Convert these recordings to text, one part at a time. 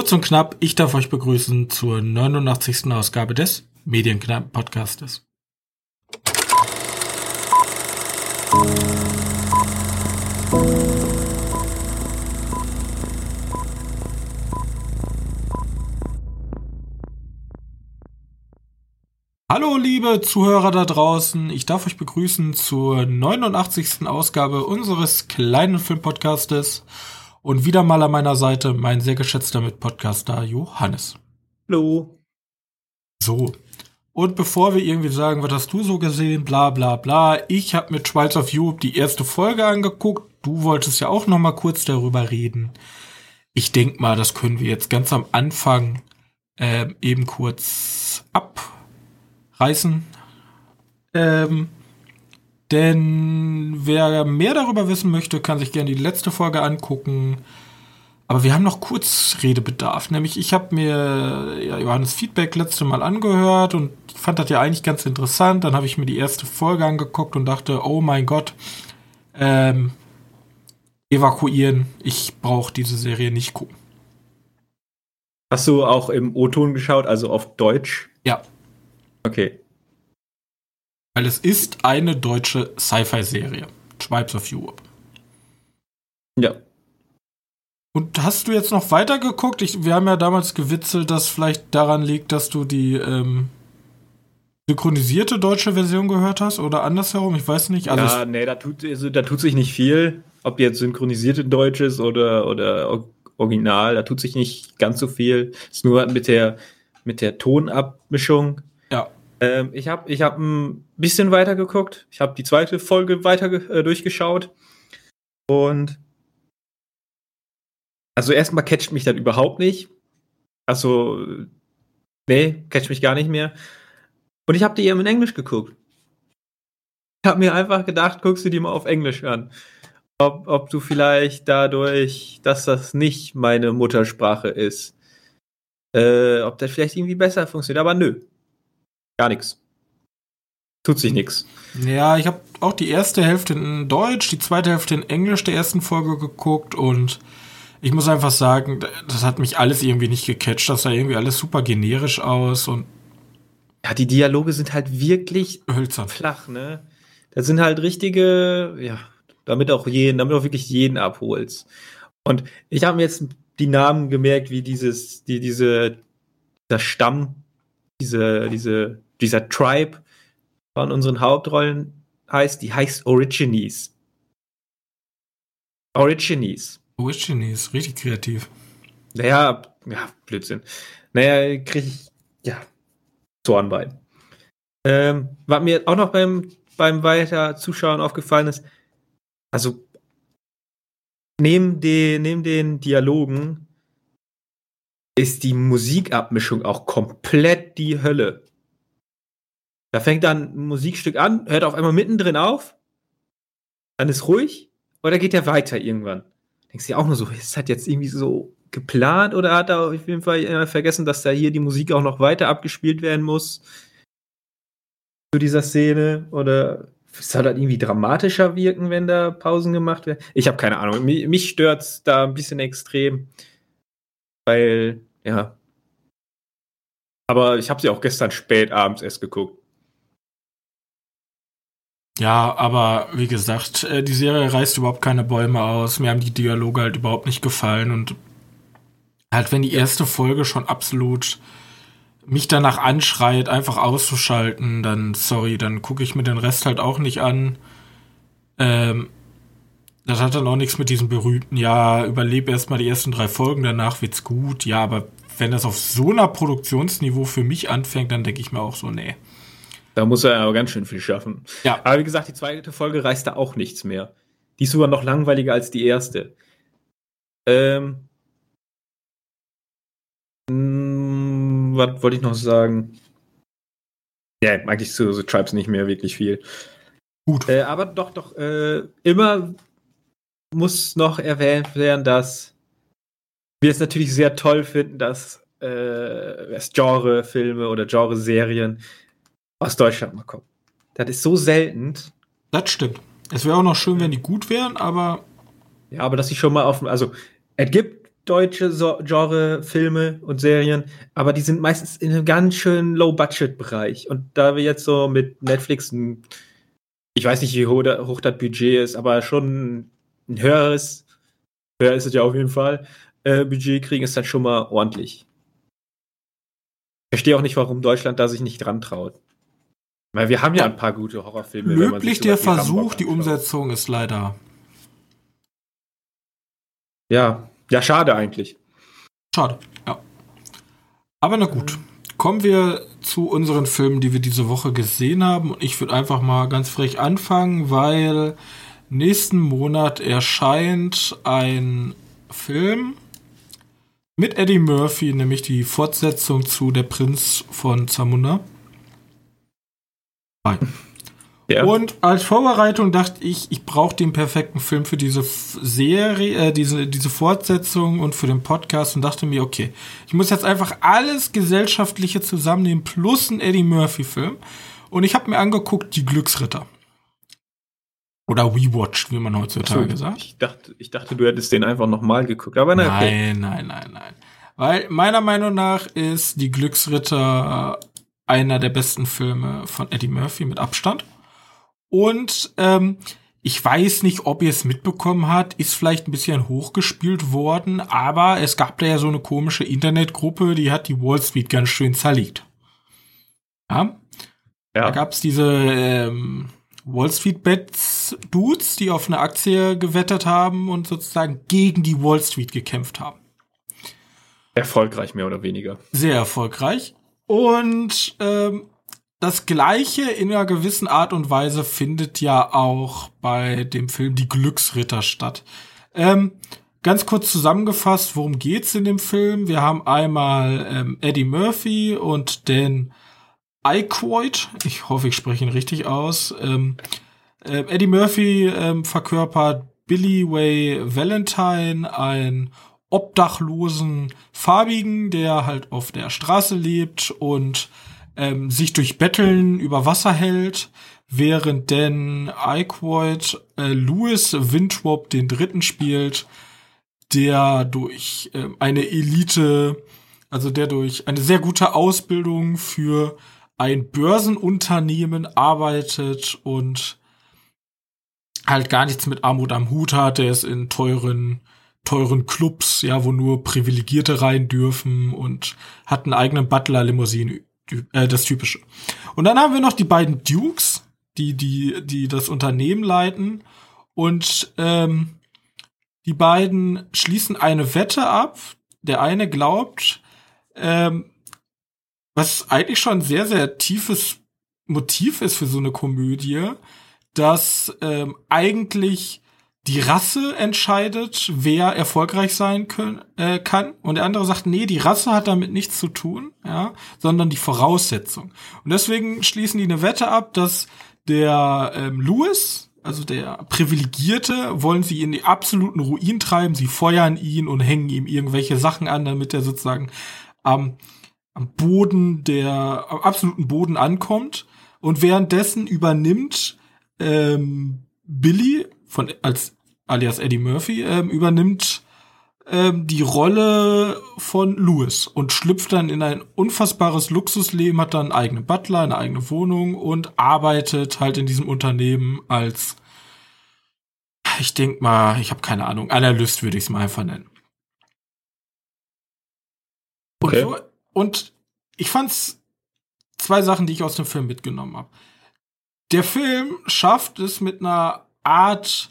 Kurz und knapp, ich darf euch begrüßen zur 89. Ausgabe des Medienknapp-Podcastes. Hallo liebe Zuhörer da draußen, ich darf euch begrüßen zur 89. Ausgabe unseres kleinen Filmpodcastes und wieder mal an meiner Seite mein sehr geschätzter Mitpodcaster Johannes. Hallo. So. Und bevor wir irgendwie sagen, was hast du so gesehen, bla bla bla, ich habe mit Schweiz of Europe die erste Folge angeguckt. Du wolltest ja auch noch mal kurz darüber reden. Ich denk mal, das können wir jetzt ganz am Anfang äh, eben kurz abreißen. Ähm, denn wer mehr darüber wissen möchte, kann sich gerne die letzte Folge angucken. Aber wir haben noch kurz Redebedarf. Nämlich, ich habe mir Johannes Feedback letzte Mal angehört und fand das ja eigentlich ganz interessant. Dann habe ich mir die erste Folge angeguckt und dachte, oh mein Gott, ähm, evakuieren. Ich brauche diese Serie nicht gucken. Hast du auch im O-Ton geschaut, also auf Deutsch? Ja. Okay. Weil es ist eine deutsche Sci-Fi-Serie. Tribes of Europe. Ja. Und hast du jetzt noch weiter geguckt? Ich, wir haben ja damals gewitzelt, dass vielleicht daran liegt, dass du die ähm, synchronisierte deutsche Version gehört hast oder andersherum. Ich weiß nicht. Also ja, nee, da tut, also, da tut sich nicht viel. Ob jetzt synchronisierte Deutsch ist oder, oder Original, da tut sich nicht ganz so viel. Ist nur mit der, mit der Tonabmischung. Ähm, ich habe ich hab ein bisschen weiter geguckt. Ich habe die zweite Folge weiter äh, durchgeschaut. Und also erstmal catcht mich das überhaupt nicht. Also, nee, catcht mich gar nicht mehr. Und ich habe die eben in Englisch geguckt. Ich habe mir einfach gedacht, guckst du die mal auf Englisch an. Ob, ob du vielleicht dadurch, dass das nicht meine Muttersprache ist, äh, ob das vielleicht irgendwie besser funktioniert. Aber nö, Gar nichts. Tut sich nichts. Ja, ich habe auch die erste Hälfte in Deutsch, die zweite Hälfte in Englisch der ersten Folge geguckt und ich muss einfach sagen, das hat mich alles irgendwie nicht gecatcht. Das sah irgendwie alles super generisch aus und. Ja, die Dialoge sind halt wirklich hölzern. flach, ne? Das sind halt richtige, ja, damit auch jeden, damit auch wirklich jeden abholst. Und ich habe mir jetzt die Namen gemerkt, wie dieses, die, diese, das Stamm, diese, diese dieser Tribe von unseren Hauptrollen heißt, die heißt Origines. Origines. Origines, richtig kreativ. Naja, ja, Blödsinn. Naja, kriege ich, ja, Zornbein. Ähm, was mir auch noch beim, beim weiter Zuschauen aufgefallen ist, also neben den, neben den Dialogen ist die Musikabmischung auch komplett die Hölle. Da fängt dann ein Musikstück an, hört auf einmal mittendrin auf, dann ist ruhig oder geht er weiter irgendwann? Denkst du ja auch nur so, ist das jetzt irgendwie so geplant oder hat er auf jeden Fall vergessen, dass da hier die Musik auch noch weiter abgespielt werden muss zu dieser Szene oder soll das irgendwie dramatischer wirken, wenn da Pausen gemacht werden? Ich habe keine Ahnung. Mich, mich stört's da ein bisschen extrem, weil ja. Aber ich habe sie auch gestern spät abends erst geguckt. Ja, aber wie gesagt, äh, die Serie reißt überhaupt keine Bäume aus. Mir haben die Dialoge halt überhaupt nicht gefallen und halt, wenn die erste Folge schon absolut mich danach anschreit, einfach auszuschalten, dann sorry, dann gucke ich mir den Rest halt auch nicht an. Ähm, das hat dann auch nichts mit diesem berühmten, ja, überlebe erstmal die ersten drei Folgen, danach wird's gut. Ja, aber wenn das auf so einer Produktionsniveau für mich anfängt, dann denke ich mir auch so, nee. Da muss er aber ganz schön viel schaffen. Ja. Aber wie gesagt, die zweite Folge reißt da auch nichts mehr. Die ist sogar noch langweiliger als die erste. Ähm. Hm, was wollte ich noch sagen? Ja, eigentlich zu The Tribes nicht mehr wirklich viel. Gut. Äh, aber doch, doch, äh, immer muss noch erwähnt werden, dass wir es natürlich sehr toll finden, dass äh, Genre-Filme oder Genre-Serien aus Deutschland mal kommen. Das ist so selten. Das stimmt. Es wäre auch noch schön, wenn die gut wären, aber. Ja, aber dass sie schon mal auf. Also, es gibt deutsche so Genre-Filme und Serien, aber die sind meistens in einem ganz schön Low-Budget-Bereich. Und da wir jetzt so mit Netflix ein, ich weiß nicht, wie hoch, hoch das Budget ist, aber schon ein höheres, höher ist es ja auf jeden Fall, äh, Budget kriegen, ist dann schon mal ordentlich. Ich verstehe auch nicht, warum Deutschland da sich nicht dran traut. Weil wir haben ja ein paar gute Horrorfilme. Löblich der Versuch, die Umsetzung ist leider. Ja, ja, schade eigentlich. Schade, ja. Aber na gut. Kommen wir zu unseren Filmen, die wir diese Woche gesehen haben. Und ich würde einfach mal ganz frech anfangen, weil nächsten Monat erscheint ein Film mit Eddie Murphy, nämlich die Fortsetzung zu Der Prinz von Zamunda. Ja. Und als Vorbereitung dachte ich, ich brauche den perfekten Film für diese Serie, äh, diese, diese Fortsetzung und für den Podcast und dachte mir, okay, ich muss jetzt einfach alles Gesellschaftliche zusammennehmen plus einen Eddie Murphy-Film. Und ich habe mir angeguckt, Die Glücksritter. Oder We Watched, wie man heutzutage so, sagt. Ich dachte, ich dachte, du hättest den einfach nochmal geguckt, aber nein. Okay. Nein, nein, nein, Weil meiner Meinung nach ist Die Glücksritter einer der besten Filme von Eddie Murphy mit Abstand. Und ähm, ich weiß nicht, ob ihr es mitbekommen habt, ist vielleicht ein bisschen hochgespielt worden, aber es gab da ja so eine komische Internetgruppe, die hat die Wall Street ganz schön zerlegt. Ja. ja. Da gab es diese ähm, Wall Street Bets Dudes, die auf eine Aktie gewettet haben und sozusagen gegen die Wall Street gekämpft haben. Erfolgreich mehr oder weniger. Sehr erfolgreich. Und ähm, das Gleiche in einer gewissen Art und Weise findet ja auch bei dem Film Die Glücksritter statt. Ähm, ganz kurz zusammengefasst, worum geht's in dem Film? Wir haben einmal ähm, Eddie Murphy und Dan Aykroyd. Ich hoffe, ich spreche ihn richtig aus. Ähm, äh, Eddie Murphy ähm, verkörpert Billy Way Valentine, ein obdachlosen Farbigen, der halt auf der Straße lebt und ähm, sich durch Betteln über Wasser hält, während denn Aykroyd äh, Louis Winthrop den Dritten spielt, der durch äh, eine Elite, also der durch eine sehr gute Ausbildung für ein Börsenunternehmen arbeitet und halt gar nichts mit Armut am Hut hat, der ist in teuren teuren Clubs, ja, wo nur Privilegierte rein dürfen und hat einen eigenen Butler-Limousine äh, das Typische. Und dann haben wir noch die beiden Dukes, die, die, die das Unternehmen leiten. Und ähm, die beiden schließen eine Wette ab. Der eine glaubt, ähm, was eigentlich schon sehr, sehr tiefes Motiv ist für so eine Komödie, dass ähm, eigentlich die Rasse entscheidet, wer erfolgreich sein können, äh, kann. Und der andere sagt, nee, die Rasse hat damit nichts zu tun, ja, sondern die Voraussetzung. Und deswegen schließen die eine Wette ab, dass der ähm, Louis, also der Privilegierte, wollen sie in die absoluten Ruin treiben. Sie feuern ihn und hängen ihm irgendwelche Sachen an, damit er sozusagen am, am Boden der, am absoluten Boden ankommt. Und währenddessen übernimmt ähm, Billy von als alias Eddie Murphy ähm, übernimmt ähm, die Rolle von Louis und schlüpft dann in ein unfassbares Luxusleben, hat dann einen eigenen Butler, eine eigene Wohnung und arbeitet halt in diesem Unternehmen als ich denk mal, ich habe keine Ahnung, Analyst würde ich es mal einfach nennen. Okay. Und, so, und ich fand's zwei Sachen, die ich aus dem Film mitgenommen habe. Der Film schafft es mit einer Art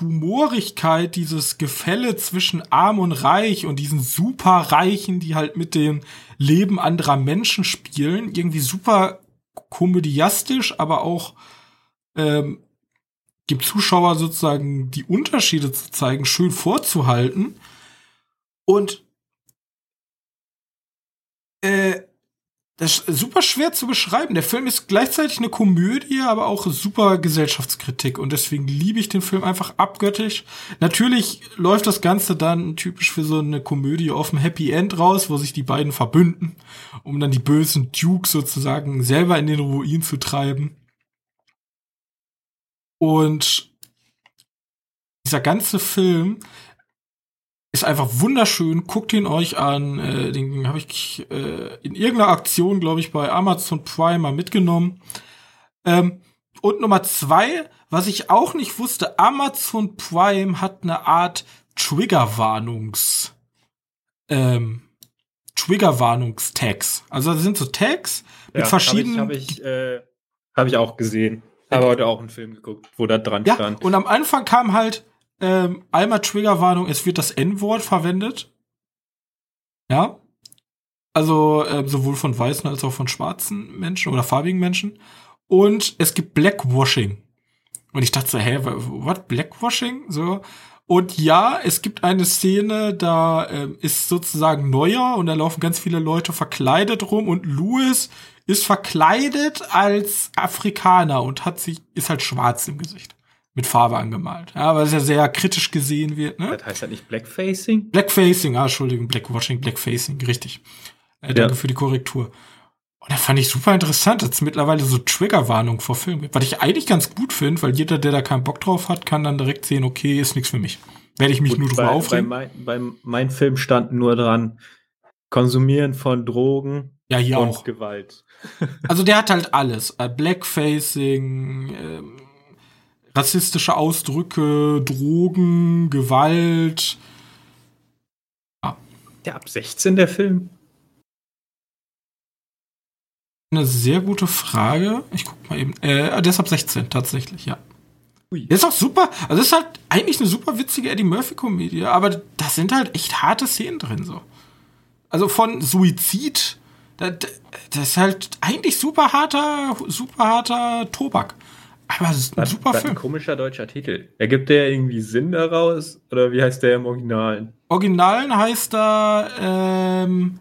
Humorigkeit, dieses Gefälle zwischen arm und reich und diesen superreichen, die halt mit dem Leben anderer Menschen spielen, irgendwie super komödiastisch, aber auch ähm, dem Zuschauer sozusagen die Unterschiede zu zeigen, schön vorzuhalten. Und äh, das ist super schwer zu beschreiben. Der Film ist gleichzeitig eine Komödie, aber auch super Gesellschaftskritik. Und deswegen liebe ich den Film einfach abgöttisch. Natürlich läuft das Ganze dann typisch für so eine Komödie auf dem Happy End raus, wo sich die beiden verbünden, um dann die bösen Dukes sozusagen selber in den Ruin zu treiben. Und dieser ganze Film Ist einfach wunderschön. Guckt ihn euch an. Äh, den habe ich äh, in irgendeiner Aktion, glaube ich, bei Amazon Prime mal mitgenommen. Ähm, und Nummer zwei, was ich auch nicht wusste, Amazon Prime hat eine Art Triggerwarnungs ähm, Triggerwarnungstags. Also das sind so Tags mit Ja, verschiedenen. Habe ich, hab ich, äh, hab ich auch gesehen. Habe heute auch einen Film geguckt, wo da dran ja, stand. und am Anfang kam halt ähm, einmal Triggerwarnung, es wird das N-Wort verwendet. Ja. Also äh, sowohl von weißen als auch von schwarzen Menschen oder farbigen Menschen. Und es gibt Blackwashing. Und ich dachte so, hä, was? Blackwashing? So. Und ja, es gibt eine Szene, da ähm, ist sozusagen Neuer und da laufen ganz viele Leute verkleidet rum und Louis ist verkleidet als Afrikaner und hat sich, ist halt schwarz im Gesicht. Mit Farbe angemalt. Ja, weil es ja sehr kritisch gesehen wird, ne? Das heißt ja nicht Blackfacing? Blackfacing, ah, Entschuldigung, Blackwashing, Blackfacing, richtig. Äh, danke Ja. für die Korrektur. Und da fand ich super interessant, dass es mittlerweile so Triggerwarnung vor Filmen gibt. Was ich eigentlich ganz gut finde, weil jeder, der da keinen Bock drauf hat, kann dann direkt sehen, okay, ist nichts für mich. Werde ich mich nur drüber bei, bei, aufregen. mein, bei mein Film stand nur dran, Konsumieren von Drogen Ja, hier und auch. Gewalt. Also der hat halt alles. Äh, Blackfacing, ähm, rassistische Ausdrücke, Drogen, Gewalt. Der ab 16 der Film? Eine sehr gute Frage. Ich guck mal eben. Äh, der ist ab 16 tatsächlich, ja. Ui. Der ist auch super. Also das ist halt eigentlich eine super witzige Eddie Murphy Komödie, aber da sind halt echt harte Szenen drin so. Also von Suizid, da- da- das ist halt eigentlich super harter, super harter Tobak. Aber es ist ein Was, super was ein Film. komischer deutscher Titel. Ergibt der irgendwie Sinn daraus? Oder wie heißt der im Originalen? Originalen heißt da, ähm,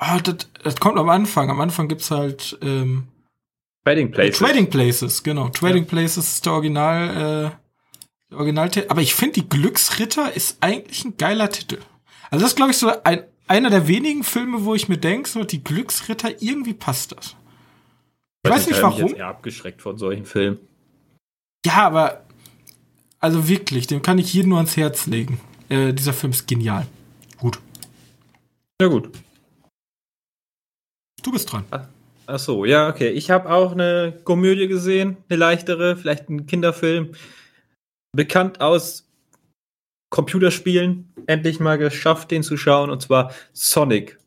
oh, das, das kommt am Anfang. Am Anfang gibt's halt, ähm, Trading Places. Trading Places, genau. Trading Places ist der Original, äh, der Original Aber ich finde, die Glücksritter ist eigentlich ein geiler Titel. Also das ist, glaube ich, so ein, einer der wenigen Filme, wo ich mir denke, so die Glücksritter, irgendwie passt das. Ich weiß nicht ich warum. jetzt eher abgeschreckt von solchen Filmen. Ja, aber also wirklich, dem kann ich jeden nur ans Herz legen. Äh, dieser Film ist genial. Gut. Ja gut. Du bist dran. Ach so, ja, okay. Ich habe auch eine Komödie gesehen, eine leichtere, vielleicht ein Kinderfilm. Bekannt aus Computerspielen. Endlich mal geschafft, den zu schauen, und zwar Sonic.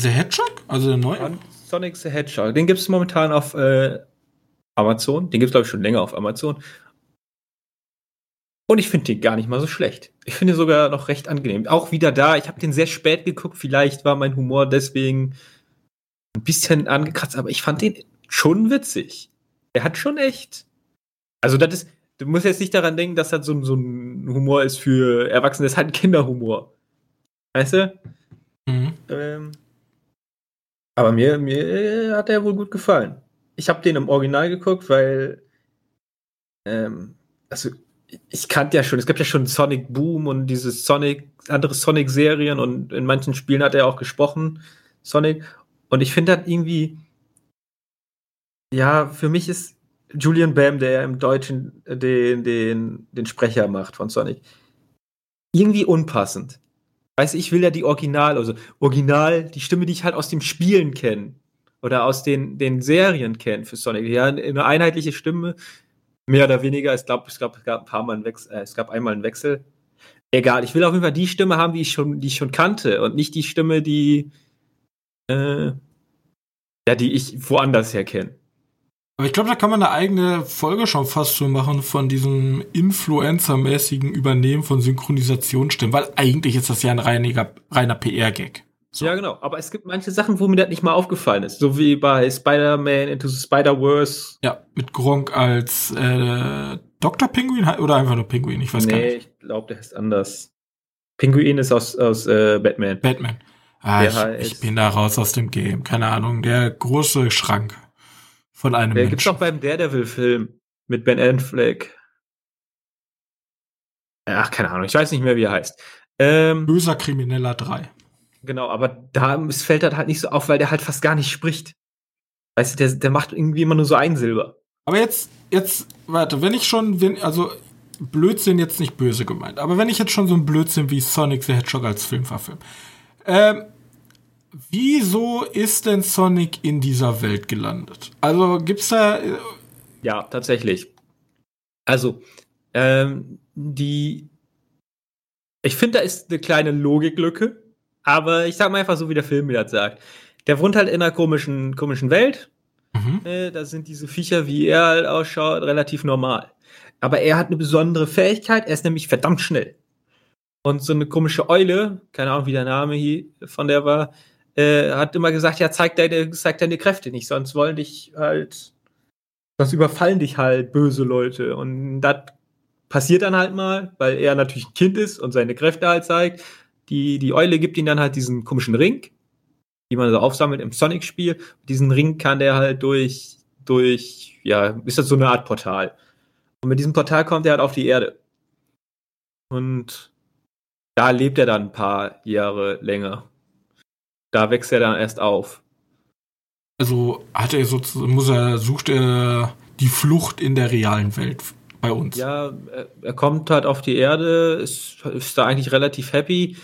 The Hedgehog? Also der neue? Sonic the Hedgehog. Den gibt es momentan auf äh, Amazon. Den gibt es, glaube ich, schon länger auf Amazon. Und ich finde den gar nicht mal so schlecht. Ich finde ihn sogar noch recht angenehm. Auch wieder da, ich habe den sehr spät geguckt. Vielleicht war mein Humor deswegen ein bisschen angekratzt, aber ich fand den schon witzig. Er hat schon echt. Also, das ist. Du musst jetzt nicht daran denken, dass das so, ein- so ein Humor ist für Erwachsene. Das ist halt ein Kinderhumor. Weißt du? Mhm. Ähm, aber mir, mir hat er wohl gut gefallen. Ich habe den im Original geguckt, weil ähm, also ich kannte ja schon, es gab ja schon Sonic Boom und diese Sonic, andere Sonic-Serien und in manchen Spielen hat er auch gesprochen, Sonic. Und ich finde das irgendwie, ja, für mich ist Julian Bam, der im Deutschen äh, den, den, den Sprecher macht von Sonic, irgendwie unpassend. Weißt du, ich will ja die Original, also Original, die Stimme, die ich halt aus dem Spielen kenne oder aus den, den Serien kenne für Sonic. Ja, eine einheitliche Stimme, mehr oder weniger. Ich glaube, es gab, es gab ein paar Mal einen Wechsel, äh, es gab einmal einen Wechsel. Egal, ich will auf jeden Fall die Stimme haben, die ich schon, die ich schon kannte und nicht die Stimme, die, äh, ja, die ich woanders her kenne. Aber ich glaube, da kann man eine eigene Folge schon fast so machen von diesem Influencer-mäßigen Übernehmen von Synchronisationsstimmen, weil eigentlich ist das ja ein reiniger, reiner PR-Gag. So. Ja, genau. Aber es gibt manche Sachen, wo mir das nicht mal aufgefallen ist. So wie bei Spider-Man Into the Spider-Verse. Ja, mit Gronk als äh, Dr. Pinguin oder einfach nur Pinguin, ich weiß gar Nee, nicht. ich glaube, der ist anders. Pinguin ist aus, aus äh, Batman. Batman. Ah, ich, heißt- ich bin da raus aus dem Game. Keine Ahnung, der große Schrank von einem Der gibt's Menschen. auch beim Daredevil-Film mit Ben Affleck. Ach, keine Ahnung, ich weiß nicht mehr, wie er heißt. Ähm, Böser Krimineller 3. genau, aber da es fällt das halt nicht so auf, weil der halt fast gar nicht spricht. Weißt du, der, der macht irgendwie immer nur so ein Silber. Aber jetzt, jetzt, warte, wenn ich schon, wenn, also Blödsinn jetzt nicht böse gemeint, aber wenn ich jetzt schon so ein Blödsinn wie Sonic the Hedgehog als Film verfilme, ähm, wieso ist denn Sonic in dieser Welt gelandet? Also gibt's da. Äh, ja, tatsächlich. Also, ähm, die. Ich finde, da ist eine kleine Logiklücke, aber ich sag mal einfach so, wie der Film mir das sagt. Der wohnt halt in einer komischen, komischen Welt. Mhm. Äh, da sind diese Viecher, wie er halt ausschaut, relativ normal. Aber er hat eine besondere Fähigkeit, er ist nämlich verdammt schnell. Und so eine komische Eule, keine Ahnung, wie der Name hier von der war, äh, hat immer gesagt, ja, zeig deine, zeig deine Kräfte nicht, sonst wollen dich halt, sonst überfallen dich halt böse Leute. Und das passiert dann halt mal, weil er natürlich ein Kind ist und seine Kräfte halt zeigt. Die, die Eule gibt ihm dann halt diesen komischen Ring, die man so aufsammelt im Sonic-Spiel. Diesen Ring kann der halt durch, durch, ja, ist das so eine Art Portal. Und mit diesem Portal kommt er halt auf die Erde. Und da lebt er dann ein paar Jahre länger. Da wächst er dann erst auf. Also hat er sozusagen, muss er, sucht er die Flucht in der realen Welt bei uns. Ja, er kommt halt auf die Erde, ist, ist da eigentlich relativ happy.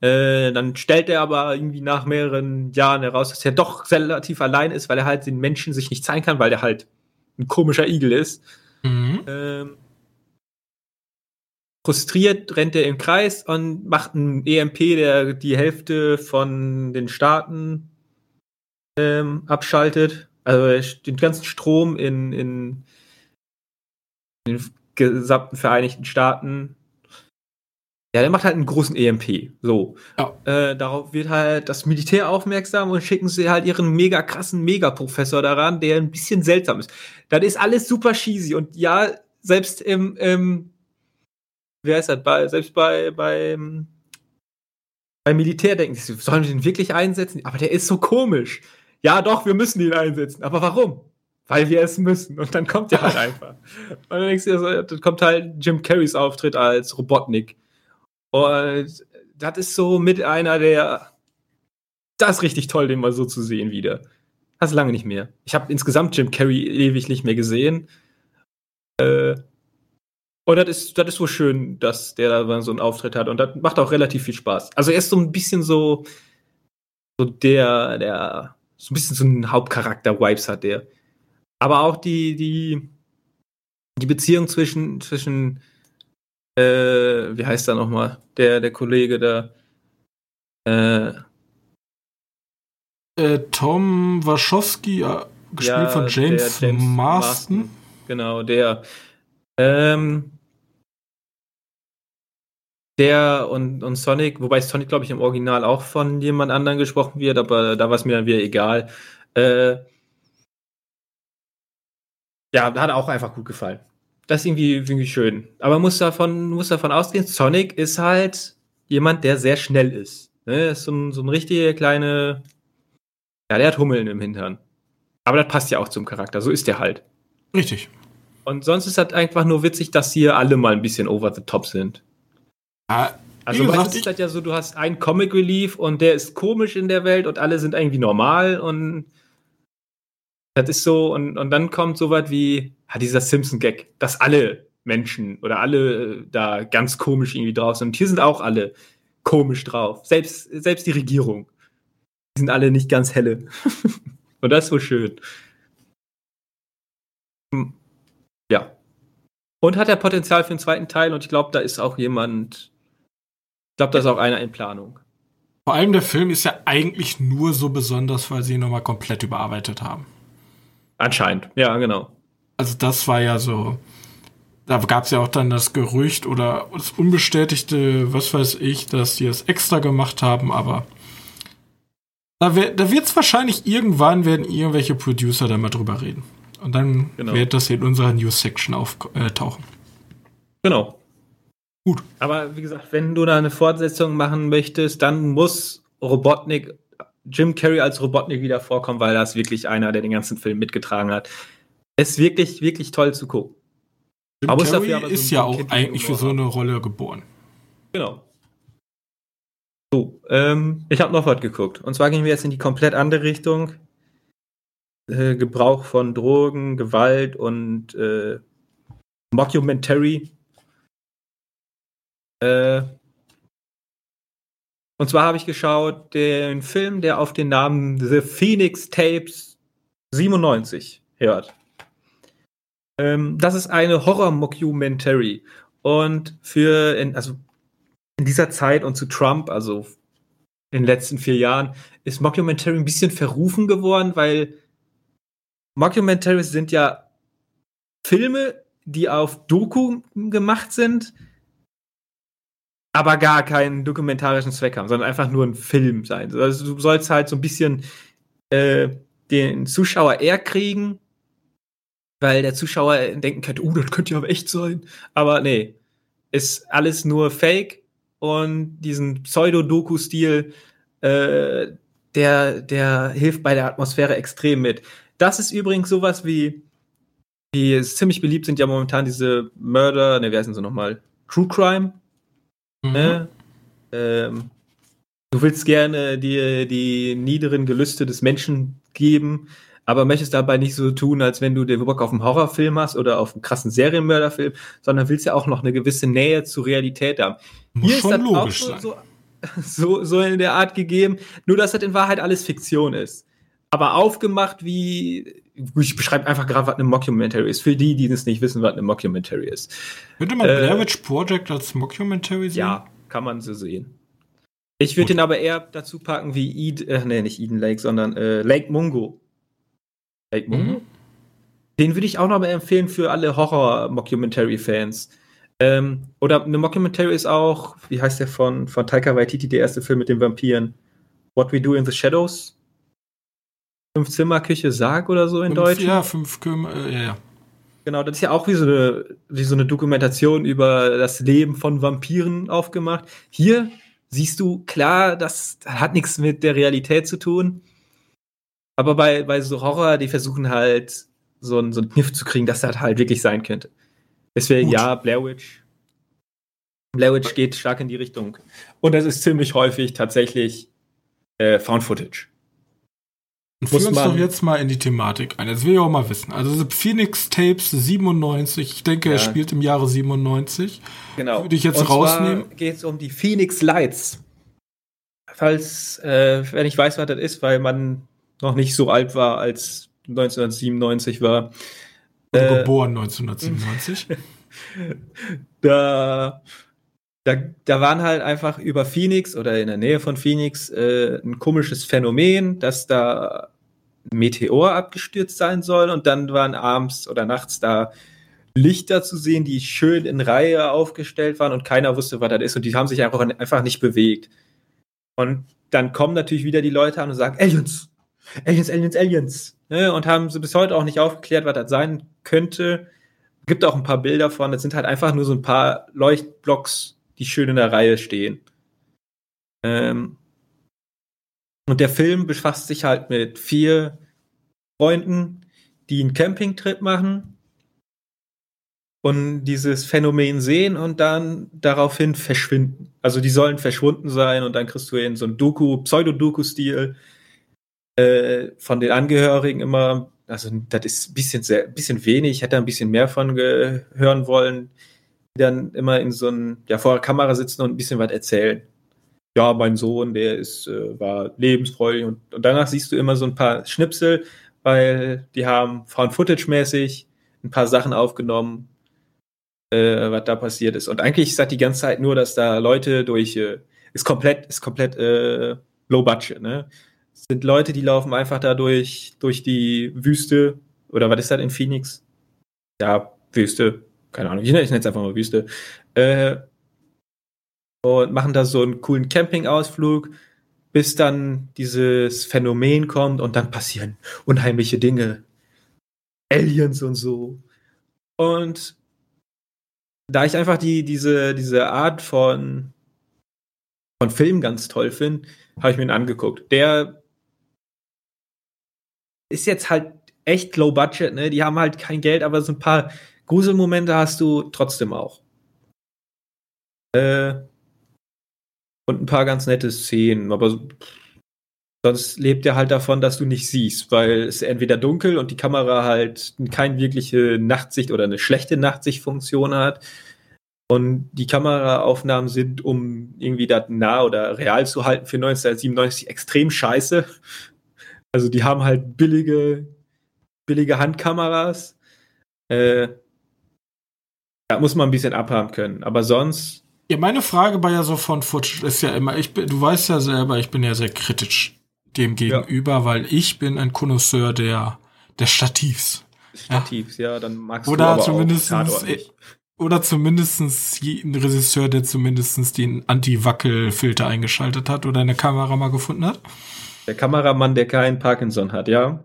Äh, dann stellt er aber irgendwie nach mehreren Jahren heraus, dass er doch relativ allein ist, weil er halt den Menschen sich nicht zeigen kann, weil er halt ein komischer Igel ist. Mhm. Ähm, frustriert rennt er im Kreis und macht einen EMP, der die Hälfte von den Staaten ähm, abschaltet. Also den ganzen Strom in, in, in den gesamten Vereinigten Staaten. Ja, der macht halt einen großen EMP. So. Ja. Äh, darauf wird halt das Militär aufmerksam und schicken sie halt ihren mega krassen Megaprofessor daran, der ein bisschen seltsam ist. Das ist alles super cheesy. Und ja, selbst im, im wie heißt das, bei, selbst bei, beim, beim Militär denken sie, sollen wir den wirklich einsetzen? Aber der ist so komisch. Ja, doch, wir müssen ihn einsetzen. Aber warum? Weil wir es müssen. Und dann kommt er halt einfach. Und dann denkst du, so, dann kommt halt Jim Carreys Auftritt als Robotnik. Und das ist so mit einer der, das ist richtig toll, den mal so zu sehen wieder. Das lange nicht mehr. Ich habe insgesamt Jim Carrey ewig nicht mehr gesehen. Äh, und das ist, das ist so schön, dass der da so einen Auftritt hat. Und das macht auch relativ viel Spaß. Also er ist so ein bisschen so, so der, der, so ein bisschen so ein Hauptcharakter-Vibes hat der. Aber auch die, die, die Beziehung zwischen, zwischen, äh, wie heißt er nochmal? Der, der Kollege da, äh, äh, Tom Waschowski, gespielt ja, von James, James Marston. Marston. Genau, der. Ähm, der und, und Sonic, wobei Sonic, glaube ich, im Original auch von jemand anderem gesprochen wird, aber da war es mir dann wieder egal. Äh, ja, hat auch einfach gut gefallen. Das ist irgendwie, irgendwie schön. Aber man muss davon, muss davon ausgehen, Sonic ist halt jemand, der sehr schnell ist. Ne? Ist so ein, so ein richtiger kleine, ja, der hat Hummeln im Hintern. Aber das passt ja auch zum Charakter, so ist der halt. Richtig. Und sonst ist halt einfach nur witzig, dass hier alle mal ein bisschen over the top sind. Ah, also gesagt, meistens ist das ja so, du hast einen Comic Relief und der ist komisch in der Welt und alle sind irgendwie normal und das ist so, und, und dann kommt so was wie ja, dieser Simpson-Gag, dass alle Menschen oder alle äh, da ganz komisch irgendwie drauf sind. Und hier sind auch alle komisch drauf. Selbst, selbst die Regierung. Die sind alle nicht ganz helle. und das ist so schön. Hm. Ja. Und hat er Potenzial für den zweiten Teil und ich glaube, da ist auch jemand ich glaube, da ist auch einer in Planung. Vor allem der Film ist ja eigentlich nur so besonders, weil sie ihn nochmal komplett überarbeitet haben. Anscheinend, ja, genau. Also das war ja so. Da gab es ja auch dann das Gerücht oder das unbestätigte, was weiß ich, dass die es extra gemacht haben, aber da, da wird es wahrscheinlich irgendwann werden irgendwelche Producer da mal drüber reden. Und dann genau. wird das in unserer News-Section auftauchen. Äh, genau. Gut. Aber wie gesagt, wenn du da eine Fortsetzung machen möchtest, dann muss Robotnik, Jim Carrey als Robotnik wieder vorkommen, weil das wirklich einer, der den ganzen Film mitgetragen hat. Es ist wirklich, wirklich toll zu gucken. Jim aber Carrey aber so ist ja auch eigentlich für so eine Rolle geboren. Genau. So, ähm, ich habe noch was geguckt. Und zwar gehen wir jetzt in die komplett andere Richtung. Äh, Gebrauch von Drogen, Gewalt und äh, Mockumentary Äh, und zwar habe ich geschaut den Film, der auf den Namen The Phoenix Tapes 97 hört. Ähm, das ist eine Horror-Mockumentary. Und für, in, also in dieser Zeit und zu Trump, also in den letzten vier Jahren, ist Mockumentary ein bisschen verrufen geworden, weil Mockumentaries sind ja Filme, die auf Doku gemacht sind, aber gar keinen dokumentarischen Zweck haben, sondern einfach nur ein Film sein. Also du sollst halt so ein bisschen äh, den Zuschauer eher kriegen, weil der Zuschauer denken könnte, oh, das könnte ja echt sein. Aber nee, ist alles nur Fake und diesen Pseudo-Doku-Stil, äh, der, der hilft bei der Atmosphäre extrem mit. Das ist übrigens sowas wie, wie es ziemlich beliebt sind ja momentan diese Mörder, ne, wie heißen sie nochmal? True Crime. Mhm. Ne? Ähm, du willst gerne dir die niederen Gelüste des Menschen geben, aber möchtest dabei nicht so tun, als wenn du den Bock auf einen Horrorfilm hast oder auf einen krassen Serienmörderfilm, sondern willst ja auch noch eine gewisse Nähe zur Realität haben. Muss Hier ist das auch so, so, so, so in der Art gegeben, nur dass das in Wahrheit alles Fiktion ist. Aber aufgemacht wie, ich beschreibe einfach gerade, was eine Mockumentary ist, für die, die es nicht wissen, was eine Mockumentary ist. Könnte man äh, Blair Witch Project als Mockumentary sehen? Ja, kann man so sehen. Ich würde den aber eher dazu packen wie Ed, äh, nee, nicht Eden Lake, sondern äh, Lake Mungo. Lake Mungo? Mhm. Den würde ich auch noch mal empfehlen für alle Horror-Mockumentary-Fans. Ähm, oder eine Mockumentary ist auch, wie heißt der von, von Taika Waititi, der erste Film mit den Vampiren? What We Do in the Shadows? Fünf Zimmer Küche Sarg oder so in fünf, Deutsch? Ja, fünf Kümmer, äh, ja, ja. Genau, das ist ja auch wie so, eine, wie so eine Dokumentation über das Leben von Vampiren aufgemacht. Hier siehst du klar, das hat nichts mit der Realität zu tun. Aber bei, bei so Horror, die versuchen halt so einen, so einen Kniff zu kriegen, dass das halt wirklich sein könnte. Deswegen, Gut. ja, Blair Witch. Blair Witch geht stark in die Richtung. Und das ist ziemlich häufig tatsächlich äh, Found Footage. Und führ uns doch jetzt mal in die Thematik ein. Das will ich auch mal wissen. Also Phoenix Tapes 97, ich denke, ja. er spielt im Jahre 97. Genau. Würde ich jetzt Und rausnehmen. geht es um die Phoenix Lights. Falls, äh, wenn ich weiß, was das ist, weil man noch nicht so alt war, als 1997 war. Äh, geboren 1997. da, da, da waren halt einfach über Phoenix oder in der Nähe von Phoenix äh, ein komisches Phänomen, dass da ein Meteor abgestürzt sein soll und dann waren abends oder nachts da Lichter zu sehen, die schön in Reihe aufgestellt waren und keiner wusste, was das ist und die haben sich einfach, einfach nicht bewegt. Und dann kommen natürlich wieder die Leute an und sagen, Aliens, Aliens, Aliens, Aliens. Ne? Und haben sie bis heute auch nicht aufgeklärt, was das sein könnte. Gibt auch ein paar Bilder von. Das sind halt einfach nur so ein paar Leuchtblocks, die schön in der Reihe stehen. Ähm und der Film befasst sich halt mit vier Freunden, die einen Campingtrip machen und dieses Phänomen sehen und dann daraufhin verschwinden. Also die sollen verschwunden sein und dann kriegst du in so einen Doku, Pseudo-Doku-Stil äh, von den Angehörigen immer, also das ist ein bisschen, sehr, bisschen wenig, ich hätte ein bisschen mehr von hören wollen, die dann immer in so einem, ja, vor der Kamera sitzen und ein bisschen was erzählen. Ja, mein Sohn, der ist, äh, war lebensfreudig und, und danach siehst du immer so ein paar Schnipsel, weil die haben Found Footage-mäßig ein paar Sachen aufgenommen, äh, was da passiert ist. Und eigentlich sagt die ganze Zeit nur, dass da Leute durch, äh, ist komplett, ist komplett äh, low budget, ne? sind Leute, die laufen einfach da durch, durch die Wüste. Oder was ist das in Phoenix? Ja, Wüste. Keine Ahnung. Ich nenne es einfach mal Wüste. Äh, und machen da so einen coolen Campingausflug, bis dann dieses Phänomen kommt und dann passieren unheimliche Dinge. Aliens und so. Und da ich einfach die, diese, diese Art von, von Film ganz toll finde, habe ich mir ihn angeguckt. Der ist jetzt halt echt low budget, ne? Die haben halt kein Geld, aber so ein paar Gruselmomente hast du trotzdem auch. Äh, und ein paar ganz nette Szenen, aber sonst lebt er halt davon, dass du nicht siehst, weil es entweder dunkel und die Kamera halt keine wirkliche Nachtsicht oder eine schlechte Nachtsichtfunktion hat. Und die Kameraaufnahmen sind, um irgendwie das nah oder real zu halten für 1997, extrem scheiße. Also die haben halt billige, billige Handkameras. Äh, da muss man ein bisschen abhaben können. Aber sonst. Ja, meine Frage bei ja so von Footage ist ja immer, ich bin, du weißt ja selber, ich bin ja sehr kritisch dem gegenüber, ja. weil ich bin ein Connoisseur der, der Stativs. Stativs, ja, ja dann magst oder du aber zumindest auch oder zumindestens ein Regisseur, der zumindestens den Anti-Wackel-Filter eingeschaltet hat oder eine Kamera mal gefunden hat. Der Kameramann, der keinen Parkinson hat, ja.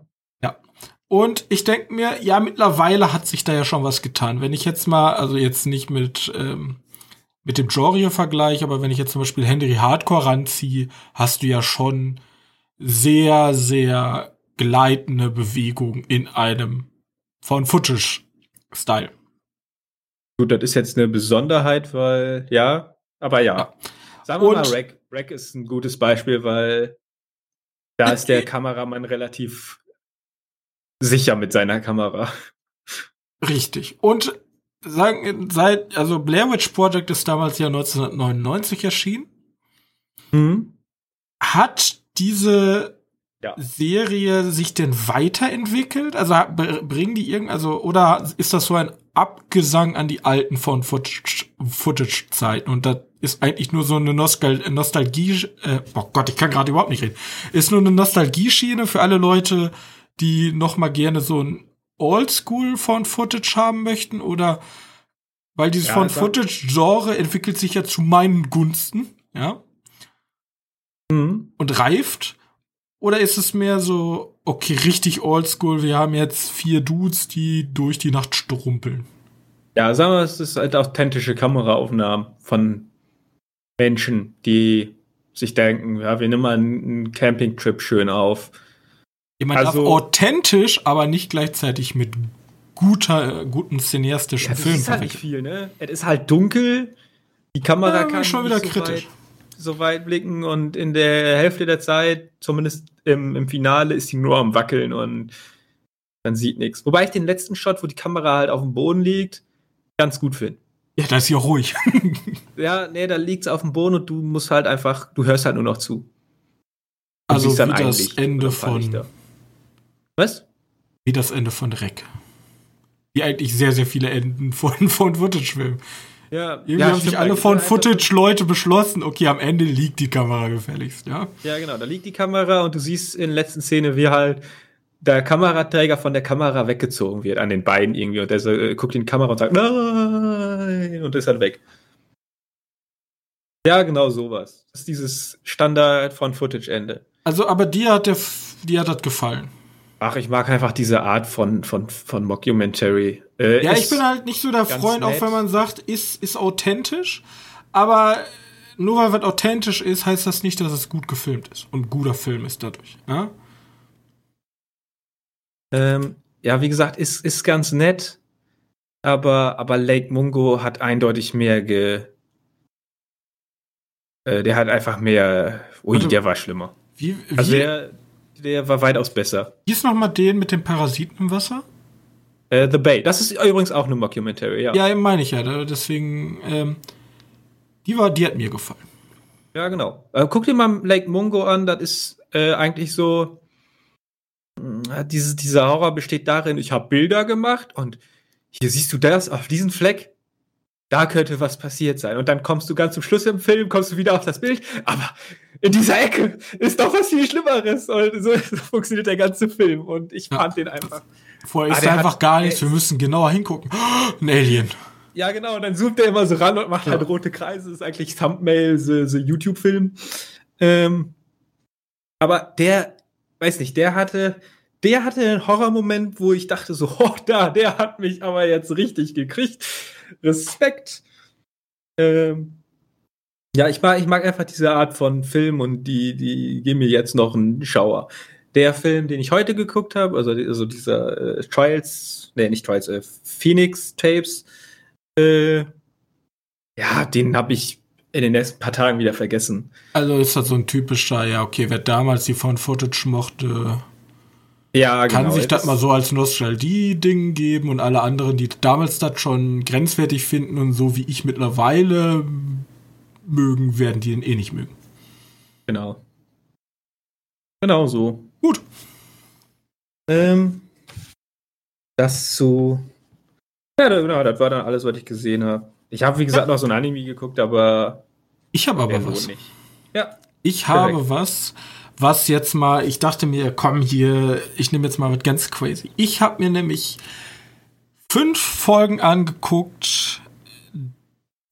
Und ich denke mir, ja, mittlerweile hat sich da ja schon was getan. Wenn ich jetzt mal, also jetzt nicht mit, ähm, mit dem Genre vergleiche, aber wenn ich jetzt zum Beispiel Henry Hardcore ranziehe, hast du ja schon sehr, sehr gleitende Bewegung in einem von Footage-Style. Gut, das ist jetzt eine Besonderheit, weil, ja, aber ja. ja. Sagen wir Und, mal, Rack, Rack ist ein gutes Beispiel, weil da ist der Kameramann relativ sicher mit seiner Kamera. Richtig. Und sagen, seit, also Blair Witch Project ist damals ja 1999 erschienen. Mhm. Hat diese ja. Serie sich denn weiterentwickelt? Also bringen die irgend, also, oder ist das so ein Abgesang an die alten von Footage-Zeiten? Und das ist eigentlich nur so eine Nostal Nostalgie, äh, oh Gott, ich kann gerade überhaupt nicht reden. Ist nur eine Nostalgie-Schiene für alle Leute, die noch mal gerne so ein Oldschool von Footage haben möchten oder weil dieses ja, von Footage-Genre entwickelt sich ja zu meinen Gunsten, ja. Mhm. Und reift. Oder ist es mehr so, okay, richtig oldschool, wir haben jetzt vier Dudes, die durch die Nacht strumpeln? Ja, sagen wir, es ist halt authentische Kameraaufnahmen von Menschen, die sich denken, ja, wir nehmen mal einen Campingtrip schön auf. Ich meine, also, authentisch, aber nicht gleichzeitig mit guter, guten cineastischen ja, Film. Das ist halt nicht viel, ne? Es ist halt dunkel, die Kamera ja, kann schon wieder kritisch. Weit so weit blicken und in der Hälfte der Zeit, zumindest im, im Finale, ist sie nur am Wackeln und man sieht nichts. Wobei ich den letzten Shot, wo die Kamera halt auf dem Boden liegt, ganz gut finde. Ja, da ist sie auch ruhig. ja, nee, da liegt es auf dem Boden und du musst halt einfach, du hörst halt nur noch zu. Und also dann wie das Ende von. Was? Wie das Ende von Rec. Wie eigentlich sehr, sehr viele Enden von, von Footage-Filmen. Ja, Irgendwie ja, haben sich alle von Footage-Leute beschlossen, okay, am Ende liegt die Kamera gefälligst, ja? Ja, genau, da liegt die Kamera und du siehst in der letzten Szene, wie halt der Kameraträger von der Kamera weggezogen wird an den Beinen irgendwie und der so, äh, guckt in die Kamera und sagt, nein, und ist halt weg. Ja, genau sowas. Das ist dieses Standard von Footage-Ende. Also, aber dir hat der, dir hat das gefallen. Ach, ich mag einfach diese Art von, von, von Mockumentary. Äh, ja, ich bin halt nicht so der Freund, nett. auch wenn man sagt, ist, ist authentisch. Aber nur weil was authentisch ist, heißt das nicht, dass es gut gefilmt ist. Und guter Film ist dadurch. Ja, ähm, ja wie gesagt, ist, ist ganz nett. Aber, aber Lake Mungo hat eindeutig mehr ge. Äh, der hat einfach mehr. Ui, also, der war schlimmer. Wie, wie, also der, der war weitaus besser. Wie ist nochmal den mit dem Parasiten im Wasser? Uh, The Bay. Das ist übrigens auch eine Mockumentary, ja. Ja, meine ich ja. Deswegen, ähm, die war, die hat mir gefallen. Ja, genau. Äh, guck dir mal Lake Mungo an. Das ist äh, eigentlich so. Äh, diese, dieser Horror besteht darin, ich habe Bilder gemacht und hier siehst du das auf diesen Fleck da könnte was passiert sein. Und dann kommst du ganz zum Schluss im Film, kommst du wieder auf das Bild, aber in dieser Ecke ist doch was viel Schlimmeres. Und so, so funktioniert der ganze Film. Und ich fand ja. den einfach. Vorher ah, ist ah, einfach gar nichts, wir müssen genauer hingucken. ein Alien. Ja, genau. Und dann zoomt er immer so ran und macht ja. halt rote Kreise. Das ist eigentlich Thumbnail, so, so YouTube-Film. Ähm, aber der, weiß nicht, der hatte, der hatte einen Horrormoment, wo ich dachte so, oh, da, der hat mich aber jetzt richtig gekriegt. Respekt. Ähm, ja, ich mag, ich mag einfach diese Art von Film und die, die geben mir jetzt noch einen Schauer. Der Film, den ich heute geguckt habe, also, also dieser äh, Trials, nee, nicht Trials, äh, Phoenix Tapes, äh, ja, den habe ich in den nächsten paar Tagen wieder vergessen. Also ist das so ein typischer, ja, okay, wer damals die von Footage mochte, Ja, kann genau. sich das mal so als Nostalgie-Ding geben und alle anderen, die damals das schon grenzwertig finden und so wie ich mittlerweile mögen, werden die ihn eh nicht mögen. Genau. Genau so. Gut. Ähm, das so. Ja, genau, das war dann alles, was ich gesehen habe. Ich habe, wie gesagt, noch so ein Anime geguckt, aber Ich habe aber was. nicht. Ja. Ich habe was, was jetzt mal, ich dachte mir, komm hier, ich nehme jetzt mal was ganz crazy. Ich habe mir nämlich fünf Folgen angeguckt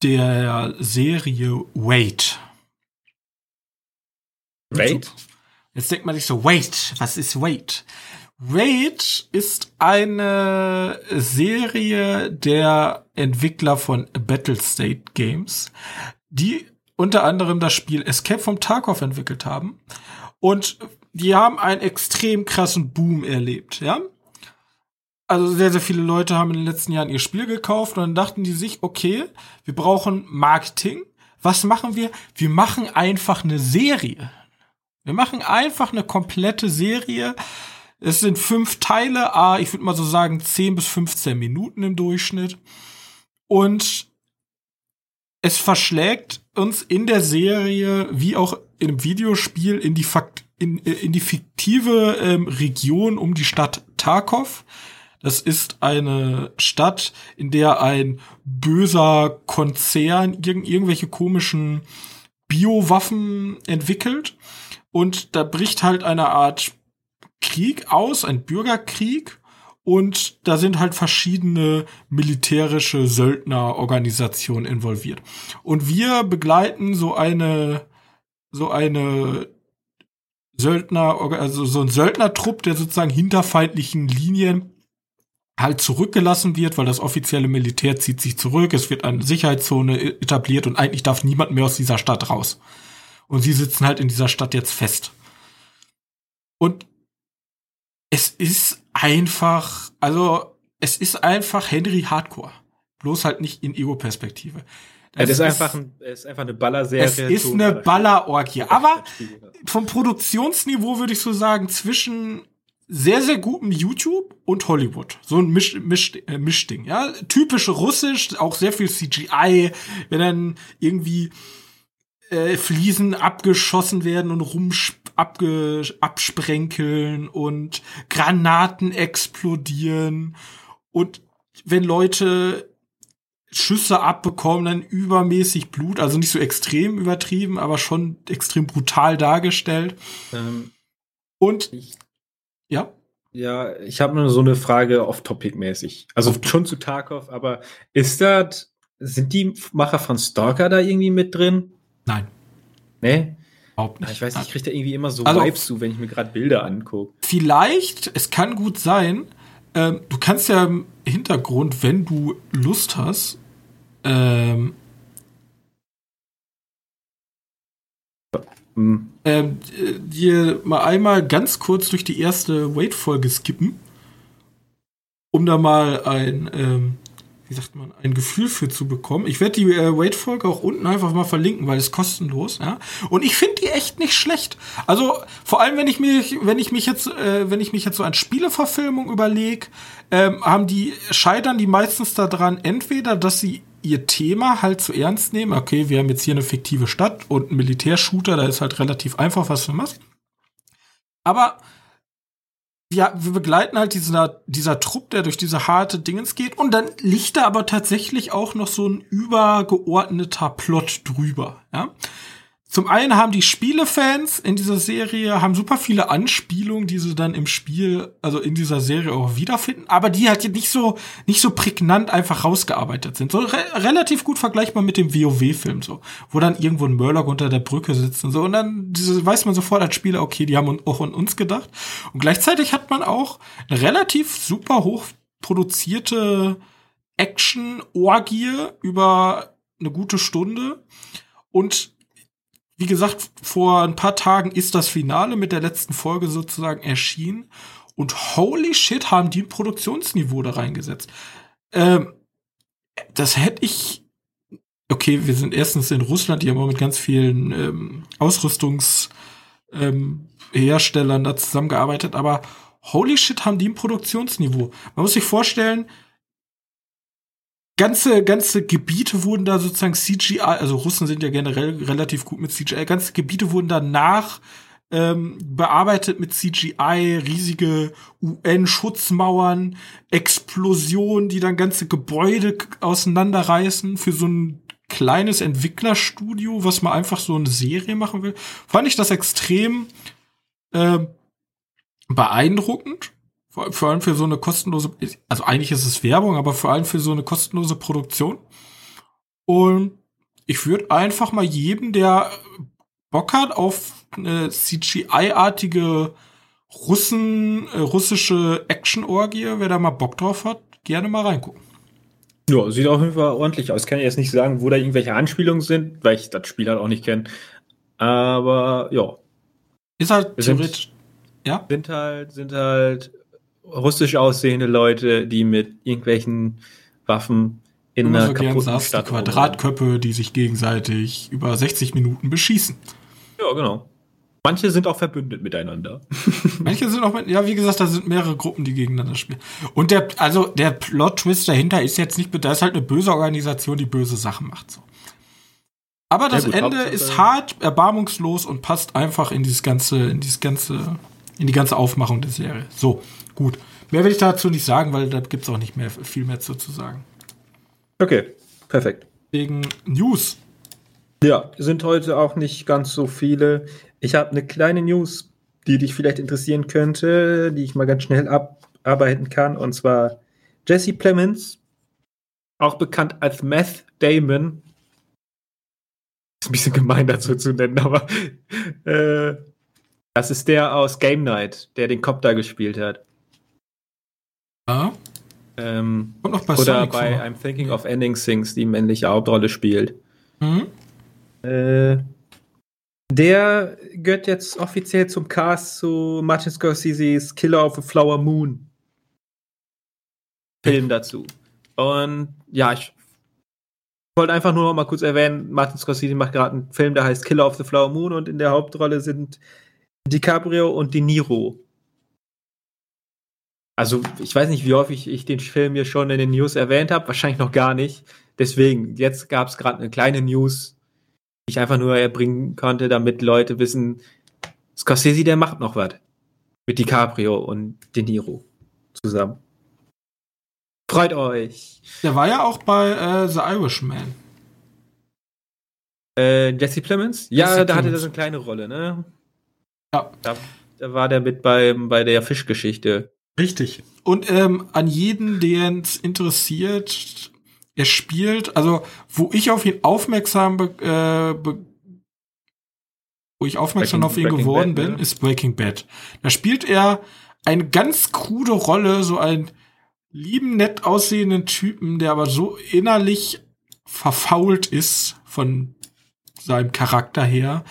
der Serie Wait. Wait? Jetzt denkt man sich so, wait, was ist Wait? Wait ist eine Serie der Entwickler von Battlestate Games, die unter anderem das Spiel Escape from Tarkov entwickelt haben. Und die haben einen extrem krassen Boom erlebt, ja? Also sehr, sehr viele Leute haben in den letzten Jahren ihr Spiel gekauft und dann dachten die sich, okay, wir brauchen Marketing. Was machen wir? Wir machen einfach eine Serie. Wir machen einfach eine komplette Serie. Es sind fünf Teile, ah, ich würde mal so sagen 10 bis 15 Minuten im Durchschnitt. Und es verschlägt uns in der Serie, wie auch im Videospiel, in die, Fakt in, äh, in die fiktive ähm, Region um die Stadt Tarkov. Das ist eine Stadt, in der ein böser Konzern irgend, irgendwelche komischen Biowaffen entwickelt. Und da bricht halt eine Art Krieg aus, ein Bürgerkrieg. Und da sind halt verschiedene militärische Söldnerorganisationen involviert. Und wir begleiten so eine, so eine Söldner, also so ein Söldnertrupp, der sozusagen hinter feindlichen Linien halt zurückgelassen wird, weil das offizielle Militär zieht sich zurück, es wird eine Sicherheitszone etabliert und eigentlich darf niemand mehr aus dieser Stadt raus. Und sie sitzen halt in dieser Stadt jetzt fest. Und es ist einfach, also es ist einfach Henry Hardcore. Bloß halt nicht in Ego-Perspektive. Das ist einfach, ein, es ist einfach eine Ballerserie. Es ist eine Ballerorgie. Aber vom Produktionsniveau würde ich so sagen, zwischen sehr, sehr gutem YouTube und Hollywood. So ein Misch, Misch, äh, Mischding, ja. Typisch russisch, auch sehr viel CGI, wenn dann irgendwie äh, Fliesen abgeschossen werden und rum abge, absprenkeln und Granaten explodieren und wenn Leute Schüsse abbekommen, dann übermäßig Blut, also nicht so extrem übertrieben, aber schon extrem brutal dargestellt. Ähm, Und ich, ja, ja, ich habe nur so eine Frage off-topic-mäßig. Also schon zu Tarkov, aber ist das, sind die Macher von Stalker da irgendwie mit drin? nein, Nee? überhaupt nicht. ich weiß nicht, ich kriege da irgendwie immer so Also- Vibes zu, wenn ich mir gerade Bilder angucke. Vielleicht, es kann gut sein, ähm, du kannst ja im Hintergrund, wenn du Lust hast, ähm, Hm. ähm, äh, dir mal einmal ganz kurz durch die erste Wait-Folge skippen, um da mal ein, ähm, wie sagt man, ein Gefühl für zu bekommen. Ich werde die äh, Wait-Folge auch unten einfach mal verlinken, weil es kostenlos, ja. Und ich finde die echt nicht schlecht. Also vor allem, wenn ich mich, wenn ich mich jetzt, äh, wenn ich mich jetzt so an Spieleverfilmung überlege, ähm, haben die scheitern die meistens daran, entweder, dass sie ihr Thema halt zu ernst nehmen. Okay, wir haben jetzt hier eine fiktive Stadt und ein Militärshooter, da ist halt relativ einfach, was du machst. Aber ja, wir begleiten halt dieser, dieser Trupp, der durch diese harte Dingens geht. Und dann liegt da aber tatsächlich auch noch so ein übergeordneter Plot drüber. Ja? Zum einen haben die Spielefans in dieser Serie haben super viele Anspielungen, die sie dann im Spiel, also in dieser Serie auch wiederfinden, aber die halt nicht so nicht so prägnant einfach rausgearbeitet sind. So re relativ gut vergleichbar mit dem WoW-Film so, wo dann irgendwo ein Murloc unter der Brücke sitzt und so und dann diese, weiß man sofort als Spieler, okay, die haben auch an uns gedacht. Und gleichzeitig hat man auch eine relativ super hoch produzierte Action-Orgie über eine gute Stunde und wie gesagt, vor ein paar Tagen ist das Finale mit der letzten Folge sozusagen erschienen. Und holy shit, haben die ein Produktionsniveau da reingesetzt. Ähm, das hätte ich. Okay, wir sind erstens in Russland, die haben auch mit ganz vielen ähm, Ausrüstungsherstellern ähm, da zusammengearbeitet, aber holy shit, haben die ein Produktionsniveau. Man muss sich vorstellen, ganze, ganze Gebiete wurden da sozusagen CGI, also Russen sind ja generell relativ gut mit CGI, ganze Gebiete wurden danach ähm, bearbeitet mit CGI, riesige UN-Schutzmauern, Explosionen, die dann ganze Gebäude auseinanderreißen für so ein kleines Entwicklerstudio, was man einfach so eine Serie machen will. Fand ich das extrem äh, beeindruckend. Vor, vor allem für so eine kostenlose, also eigentlich ist es Werbung, aber vor allem für so eine kostenlose Produktion. Und ich würde einfach mal jedem, der Bock hat auf eine CGI-artige Russen, äh, russische Action-Orgie, wer da mal Bock drauf hat, gerne mal reingucken. Ja, sieht auf jeden Fall ordentlich aus. Kann ich jetzt nicht sagen, wo da irgendwelche Anspielungen sind, weil ich das Spiel halt auch nicht kenne. Aber ja. Ist halt theoretisch. Sind, ja? Sind halt, sind halt russisch aussehende Leute, die mit irgendwelchen Waffen in einer so kaputten sagst, Stadt die Quadratköpfe, die sich gegenseitig über 60 Minuten beschießen. Ja, genau. Manche sind auch verbündet miteinander. Manche sind auch, mit, ja, wie gesagt, da sind mehrere Gruppen, die gegeneinander spielen. Und der, also der Plot-Twist dahinter ist jetzt nicht, da ist halt eine böse Organisation, die böse Sachen macht. So. Aber das gut, Ende ist hart, erbarmungslos und passt einfach in dieses ganze, in dieses ganze, in die ganze Aufmachung der Serie. So, gut. Mehr will ich dazu nicht sagen, weil da gibt es auch nicht mehr viel mehr zu, zu sagen. Okay, perfekt. Wegen News. Ja, sind heute auch nicht ganz so viele. Ich habe eine kleine News, die dich vielleicht interessieren könnte, die ich mal ganz schnell abarbeiten kann. Und zwar Jesse Plemons, auch bekannt als Meth Damon. Ist ein bisschen gemein dazu zu nennen, aber äh, das ist der aus Game Night, der den Cop da gespielt hat. Ja. Ähm, Und noch bei oder Sonic bei vor. I'm Thinking of Ending Things, die männliche Hauptrolle spielt. Mhm. Äh, der gehört jetzt offiziell zum Cast zu Martin Scorsese's Killer of the Flower Moon. Film dazu. Und ja, ich wollte einfach nur noch mal kurz erwähnen, Martin Scorsese macht gerade einen Film, der heißt Killer of the Flower Moon und in der Hauptrolle sind DiCaprio und De Niro. Also, ich weiß nicht, wie häufig ich den Film hier schon in den News erwähnt habe, wahrscheinlich noch gar nicht. Deswegen, jetzt gab es gerade eine kleine News, ich einfach nur erbringen konnte, damit Leute wissen, Scorsese, der macht noch was. Mit DiCaprio und De Niro zusammen. Freut euch. Der war ja auch bei äh, The Irishman. Äh, Jesse Plemons? Ja, Jesse da Plemons. hatte er so eine kleine Rolle, ne? Ja. Da, da war der mit beim, bei der Fischgeschichte. Richtig. Und ähm, an jeden, der es interessiert, er spielt, also wo ich auf ihn aufmerksam, äh, wo ich aufmerksam Breaking, auf ihn Breaking geworden Bad, bin, ne? ist Breaking Bad. Da spielt er eine ganz krude Rolle, so einen lieben, nett aussehenden Typen, der aber so innerlich verfault ist von seinem Charakter her.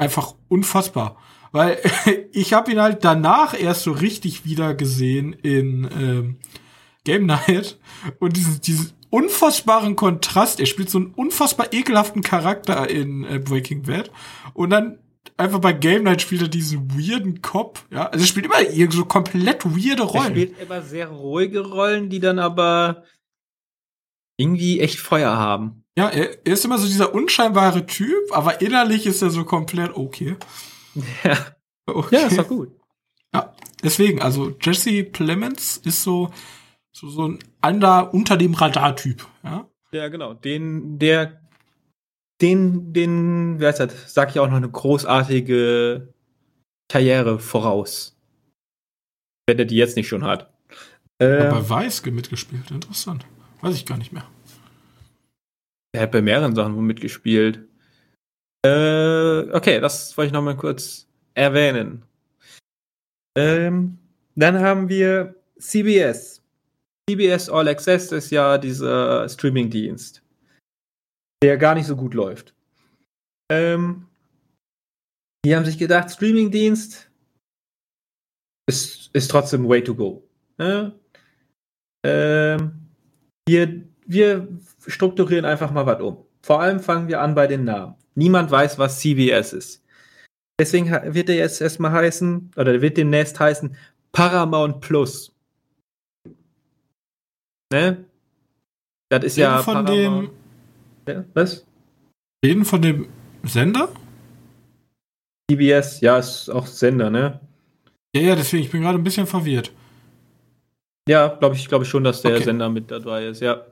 Einfach unfassbar. Weil ich habe ihn halt danach erst so richtig wieder gesehen in ähm, Game Night und dieses, dieses unfassbaren Kontrast. Er spielt so einen unfassbar ekelhaften Charakter in äh, Breaking Bad und dann einfach bei Game Night spielt er diesen weirden Cop, ja. Also er spielt immer so komplett weirde Rollen. Er spielt immer sehr ruhige Rollen, die dann aber irgendwie echt Feuer haben. Ja, er, er ist immer so dieser unscheinbare Typ, aber innerlich ist er so komplett okay. Ja. Okay. Ja, ist doch gut. Ja, deswegen, also Jesse Plemons ist so so, so ein anderer unter dem Radar-Typ, ja? Ja, genau. Den, der, den, den, wer ist das? Sag ich auch noch eine großartige Karriere voraus. Wenn er die jetzt nicht schon hat. Äh, bei Weiske mitgespielt, interessant. Weiß ich gar nicht mehr. Er hat bei mehreren Sachen mitgespielt. Äh, okay, das wollte ich noch mal kurz erwähnen. Ähm, dann haben wir CBS. CBS All Access ist ja dieser Streaming-Dienst, der gar nicht so gut läuft. Ähm, die haben sich gedacht, Streaming-Dienst ist, ist trotzdem way to go. Ne? Ähm, wir, wir strukturieren einfach mal was um. Vor allem fangen wir an bei den Namen. Niemand weiß, was CBS ist. Deswegen wird er jetzt erstmal heißen, oder wird demnächst heißen Paramount Plus. Ne? Das ist ja von Paramount. dem. Ja, was? Reden von dem Sender? CBS, ja, ist auch Sender, ne? Ja, ja, deswegen, ich bin gerade ein bisschen verwirrt. Ja, glaube ich, glaube schon, dass der okay. Sender mit dabei ist, ja.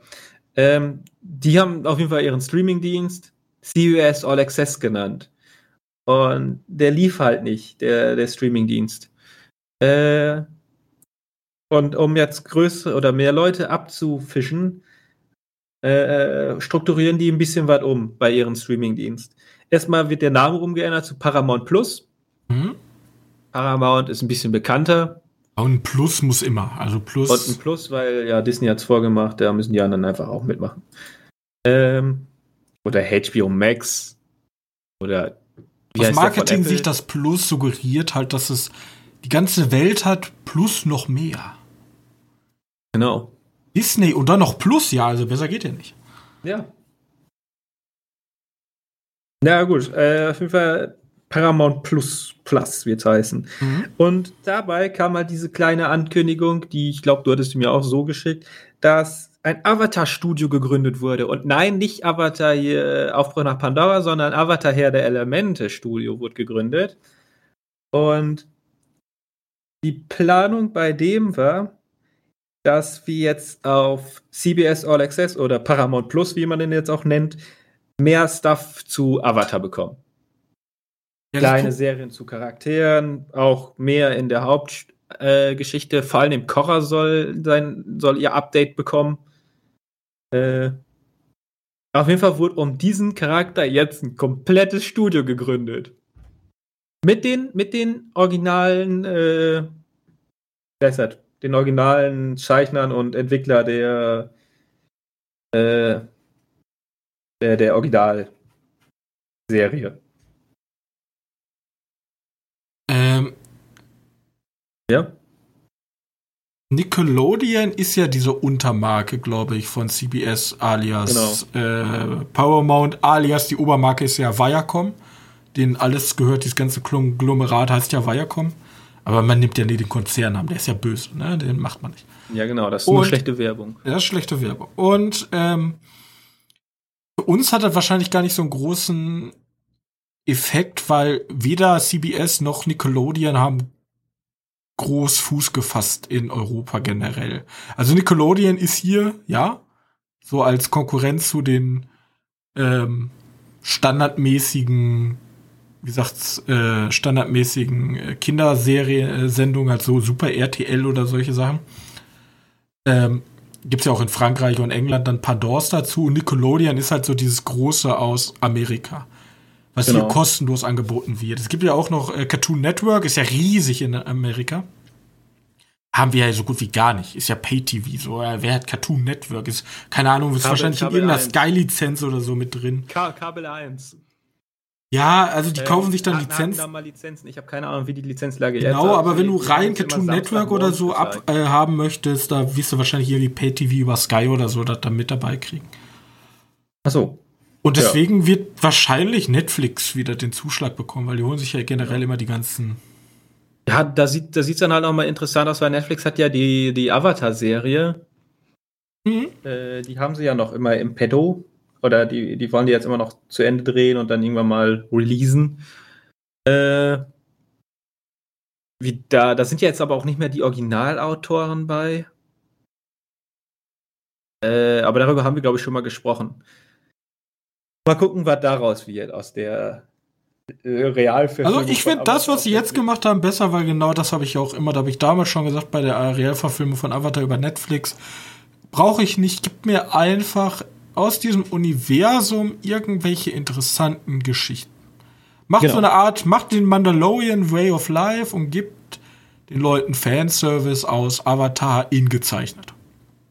Ähm, die haben auf jeden Fall ihren Streamingdienst CUS All Access genannt. Und der lief halt nicht, der, der Streamingdienst. Äh, und um jetzt größere oder mehr Leute abzufischen, äh, äh, strukturieren die ein bisschen was um bei ihrem Streamingdienst. Erstmal wird der Name umgeändert zu Paramount Plus. Mhm. Paramount ist ein bisschen bekannter. Und ein Plus muss immer. Also Plus. Und ein Plus, weil ja Disney hat es vorgemacht, da müssen die anderen einfach auch mitmachen. Ähm, oder HBO Max. Oder das Marketing sich das Plus suggeriert halt, dass es die ganze Welt hat plus noch mehr. Genau. Disney und dann noch Plus, ja, also besser geht ja nicht. Ja. Na gut, äh, auf jeden Fall Paramount Plus Plus wird es heißen. Mhm. Und dabei kam halt diese kleine Ankündigung, die ich glaube, du hattest mir auch so geschickt, dass ein Avatar-Studio gegründet wurde. Und nein, nicht Avatar hier Aufbruch nach Pandora, sondern Avatar Herr der Elemente-Studio wurde gegründet. Und die Planung bei dem war, dass wir jetzt auf CBS All Access oder Paramount Plus, wie man den jetzt auch nennt, mehr Stuff zu Avatar bekommen. Ja, Kleine Serien zu Charakteren, auch mehr in der Hauptgeschichte. Äh, Vor allem Korra soll, sein, soll ihr Update bekommen. Äh, auf jeden Fall wurde um diesen Charakter jetzt ein komplettes Studio gegründet. Mit den, mit den originalen, äh, das? Den originalen Zeichnern und Entwickler der, äh, der, der Originalserie. Ähm, ja. Nickelodeon ist ja diese Untermarke, glaube ich, von CBS alias genau. äh, Paramount alias die Obermarke ist ja Viacom denen alles gehört, dieses ganze Konglomerat heißt ja Viacom. Aber man nimmt ja nie den Konzernnamen, der ist ja böse, ne? Den macht man nicht. Ja, genau, das ist nur schlechte Werbung. Das ist schlechte Werbung. Und ähm, für uns hat das wahrscheinlich gar nicht so einen großen Effekt, weil weder CBS noch Nickelodeon haben groß Fuß gefasst in Europa generell. Also Nickelodeon ist hier, ja, so als Konkurrenz zu den ähm, standardmäßigen wie gesagt, äh, standardmäßigen äh, Kinderserie-Sendungen, halt so Super RTL oder solche Sachen. Ähm, Gibt es ja auch in Frankreich und England dann Pandors dazu. Und Nickelodeon ist halt so dieses Große aus Amerika, was genau. hier kostenlos angeboten wird. Es gibt ja auch noch äh, Cartoon Network, ist ja riesig in Amerika. Haben wir ja so gut wie gar nicht. Ist ja Pay-TV. So, äh, wer hat Cartoon Network? Ist, keine Ahnung, ist Kabel, wahrscheinlich Kabel in irgendeiner Sky-Lizenz oder so mit drin. Ka Kabel 1. Ja, also die ähm, kaufen sich dann Lizenzen. Da mal Lizenzen. Ich habe keine Ahnung, wie die Lizenzlage genau, jetzt ist. Genau, aber wenn du rein Cartoon Network oder so ab, äh, haben möchtest, da wirst du wahrscheinlich irgendwie Pay-TV über Sky oder so das dann mit dabei kriegen. Ach so. Und deswegen ja. wird wahrscheinlich Netflix wieder den Zuschlag bekommen, weil die holen sich ja generell immer die ganzen. Ja, da sieht da sieht's dann halt auch mal interessant aus, weil Netflix hat ja die, die Avatar-Serie. Mhm. Äh, die haben sie ja noch immer im Pedo oder die, die wollen die jetzt immer noch zu Ende drehen und dann irgendwann mal releasen. Äh, wie da, da sind ja jetzt aber auch nicht mehr die Originalautoren bei. Äh, aber darüber haben wir, glaube ich, schon mal gesprochen. Mal gucken, was daraus wird, aus der äh, Realverfilmung. Also ich finde das, was sie jetzt gemacht haben, besser, weil genau das habe ich auch immer, da habe ich damals schon gesagt, bei der Realverfilmung von Avatar über Netflix, brauche ich nicht, gib mir einfach aus diesem Universum irgendwelche interessanten Geschichten. Macht genau. so eine Art, macht den Mandalorian Way of Life und gibt den Leuten Fanservice aus Avatar ingezeichnet.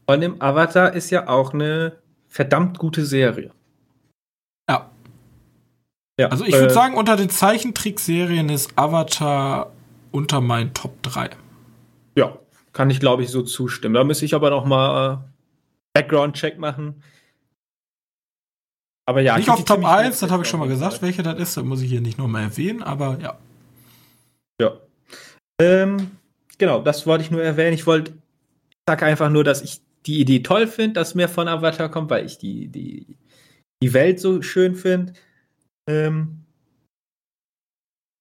Von dem Avatar ist ja auch eine verdammt gute Serie. Ja. also ich würde äh, sagen, unter den Zeichentrickserien ist Avatar unter meinen Top 3. Ja, kann ich glaube ich so zustimmen. Da müsste ich aber noch mal äh, Background-Check machen. Aber ja, nicht auf Top 1, das habe ich schon mal gesagt, welche das ist. Das muss ich hier nicht nochmal erwähnen, aber ja. Ja. Ähm, genau, das wollte ich nur erwähnen. Ich wollte, ich sage einfach nur, dass ich die Idee toll finde, dass mehr von Avatar kommt, weil ich die, die, die Welt so schön finde. Ähm,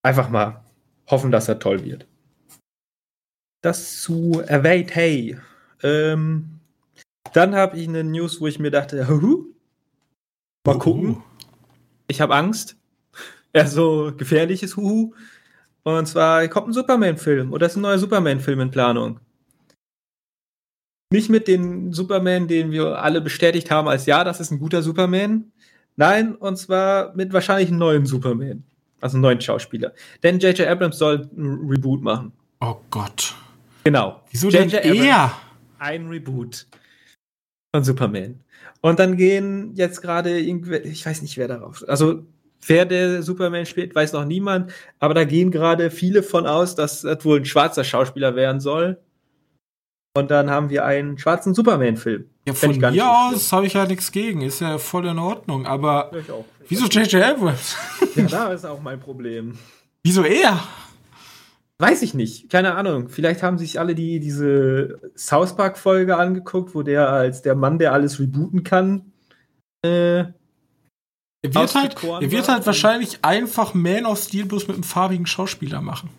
einfach mal hoffen, dass er toll wird. Das zu Await Hey. Ähm, dann habe ich eine News, wo ich mir dachte, huhu, mal gucken. Ich habe Angst. Ja, so gefährliches Huhu. Und zwar kommt ein Superman-Film oder ist ein neuer Superman-Film in Planung. Nicht mit dem Superman, den wir alle bestätigt haben als ja, das ist ein guter Superman. Nein, und zwar mit wahrscheinlich einem neuen Superman. Also einem neuen Schauspieler. Denn J.J. Abrams soll ein Reboot machen. Oh Gott. Genau. Wieso denn er? Ein Reboot von Superman. Und dann gehen jetzt gerade irgendwie, ich weiß nicht, wer darauf. Also, wer der Superman spielt, weiß noch niemand. Aber da gehen gerade viele von aus, dass das wohl ein schwarzer Schauspieler werden soll. Und dann haben wir einen schwarzen Superman-Film. Ja, von mir so aus habe ich ja nichts gegen. Ist ja voll in Ordnung. Aber wieso J.J. Abrams? Ja, da ist auch mein Problem. Wieso er? Weiß ich nicht. Keine Ahnung. Vielleicht haben sich alle die, diese South Park-Folge angeguckt, wo der als der Mann, der alles rebooten kann, äh, er wird halt, er wird halt wahrscheinlich einfach Man of Steel bloß mit einem farbigen Schauspieler machen.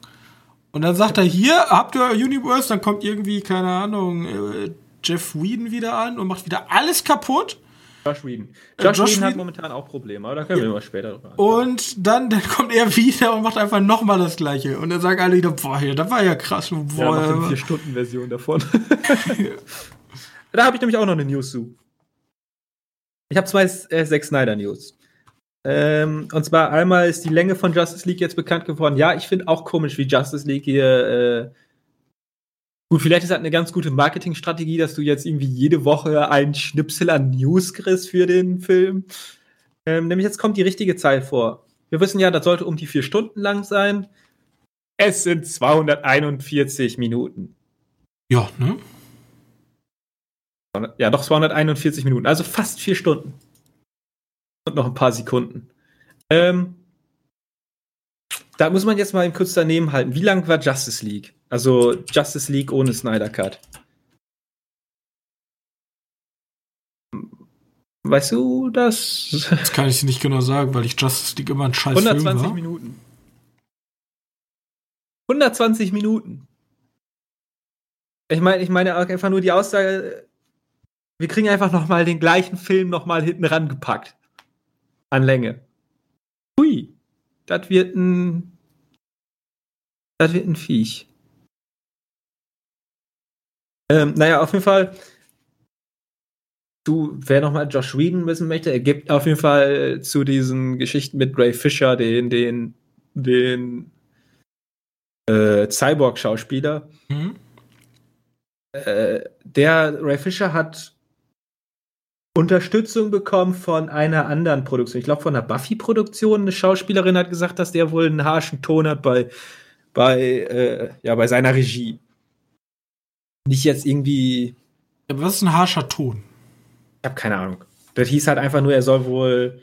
Und dann sagt er, hier, habt ihr Universe, dann kommt irgendwie, keine Ahnung, äh, Jeff Whedon wieder an und macht wieder alles kaputt. Josh Whedon. Äh, Josh, Josh Whedon hat momentan auch Probleme, aber da können ja. wir mal später drüber Und dann, dann kommt er wieder und macht einfach nochmal das Gleiche. Und dann sagen alle wieder, boah, das war ja krass. Boah, ja, macht eine 4-Stunden-Version davon. da habe ich nämlich auch noch eine News zu. Ich habe zwei äh, Zack Snyder News. Ähm, und zwar einmal ist die Länge von Justice League jetzt bekannt geworden. Ja, ich finde auch komisch, wie Justice League hier. Äh, gut, vielleicht ist das eine ganz gute Marketingstrategie, dass du jetzt irgendwie jede Woche einen Schnipsel an News kriegst für den Film. Ähm, nämlich jetzt kommt die richtige Zeit vor. Wir wissen ja, das sollte um die vier Stunden lang sein. Es sind 241 Minuten. Ja, ne? Ja, doch 241 Minuten, also fast vier Stunden. Und noch ein paar Sekunden. Ähm, da muss man jetzt mal kurz daneben halten. Wie lang war Justice League? Also Justice League ohne Snyder Cut. Weißt du das? Das kann ich nicht genau sagen, weil ich Justice League immer ein scheiß 120 Film war. Minuten. 120 Minuten. Ich meine, ich meine einfach nur die Aussage, wir kriegen einfach noch mal den gleichen Film noch mal hinten rangepackt an Länge. Hui, das wird ein. Das wird ein Viech. Ähm, naja, auf jeden Fall. Du, wer nochmal Josh Whedon wissen möchte, er gibt auf jeden Fall zu diesen Geschichten mit Ray Fisher, den, den, den äh, Cyborg-Schauspieler. Mhm. Äh, der Ray Fisher hat Unterstützung bekommen von einer anderen Produktion. Ich glaube, von einer Buffy-Produktion. Eine Schauspielerin hat gesagt, dass der wohl einen harschen Ton hat bei, bei, äh, ja, bei seiner Regie. Nicht jetzt irgendwie. Was ist ein harscher Ton? Ich habe keine Ahnung. Das hieß halt einfach nur, er soll wohl,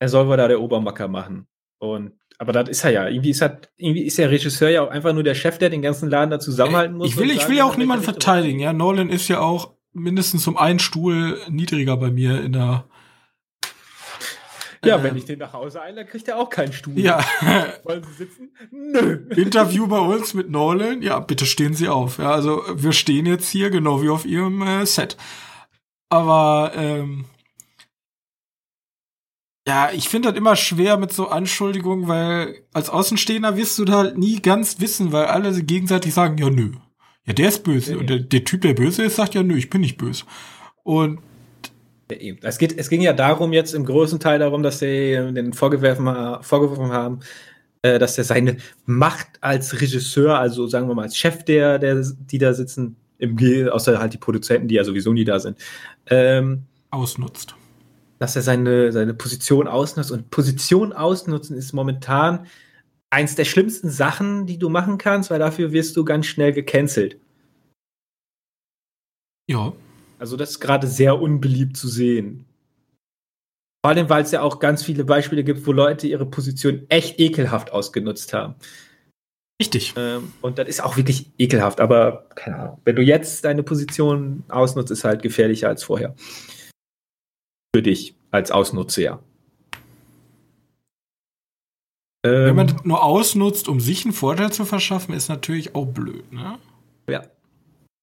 er soll wohl da der Obermacker machen. Und aber das ist er ja. Irgendwie ist, er, irgendwie ist der Regisseur ja auch einfach nur der Chef, der den ganzen Laden da zusammenhalten muss. Ich will, ich will ja auch niemanden verteidigen. Ja, Nolan ist ja auch mindestens um einen Stuhl niedriger bei mir in der. Ja, äh, wenn ich den nach Hause einlade, kriegt er auch keinen Stuhl. Ja. Wollen Sie sitzen? Nö. Interview bei uns mit Nolan. Ja, bitte stehen Sie auf. Ja, also wir stehen jetzt hier genau wie auf Ihrem äh, Set. Aber ähm, ja, ich finde das immer schwer mit so Anschuldigungen, weil als Außenstehender wirst du da halt nie ganz wissen, weil alle gegenseitig sagen, ja nö, ja, der ist böse. Ja, Und der, der, Typ, der böse ist, sagt ja, nö, ich bin nicht böse. Und es, geht, es ging ja darum, jetzt im größten Teil darum, dass sie den vorgeworfen, vorgeworfen haben, äh, dass er seine Macht als Regisseur, also sagen wir mal als Chef der, der die da sitzen, im außer halt die Produzenten, die ja sowieso nie da sind, ähm, ausnutzt. Dass er seine, seine Position ausnutzt. Und Position ausnutzen ist momentan eins der schlimmsten Sachen, die du machen kannst, weil dafür wirst du ganz schnell gecancelt. Ja. Also das ist gerade sehr unbeliebt zu sehen. Vor allem, weil es ja auch ganz viele Beispiele gibt, wo Leute ihre Position echt ekelhaft ausgenutzt haben. Richtig. Ähm, und das ist auch wirklich ekelhaft. Aber keine Ahnung. Wenn du jetzt deine Position ausnutzt, ist halt gefährlicher als vorher. Für dich als Ausnutzer. Wenn Ähm, man das nur ausnutzt, um sich einen Vorteil zu verschaffen, ist natürlich auch blöd, ne? ja.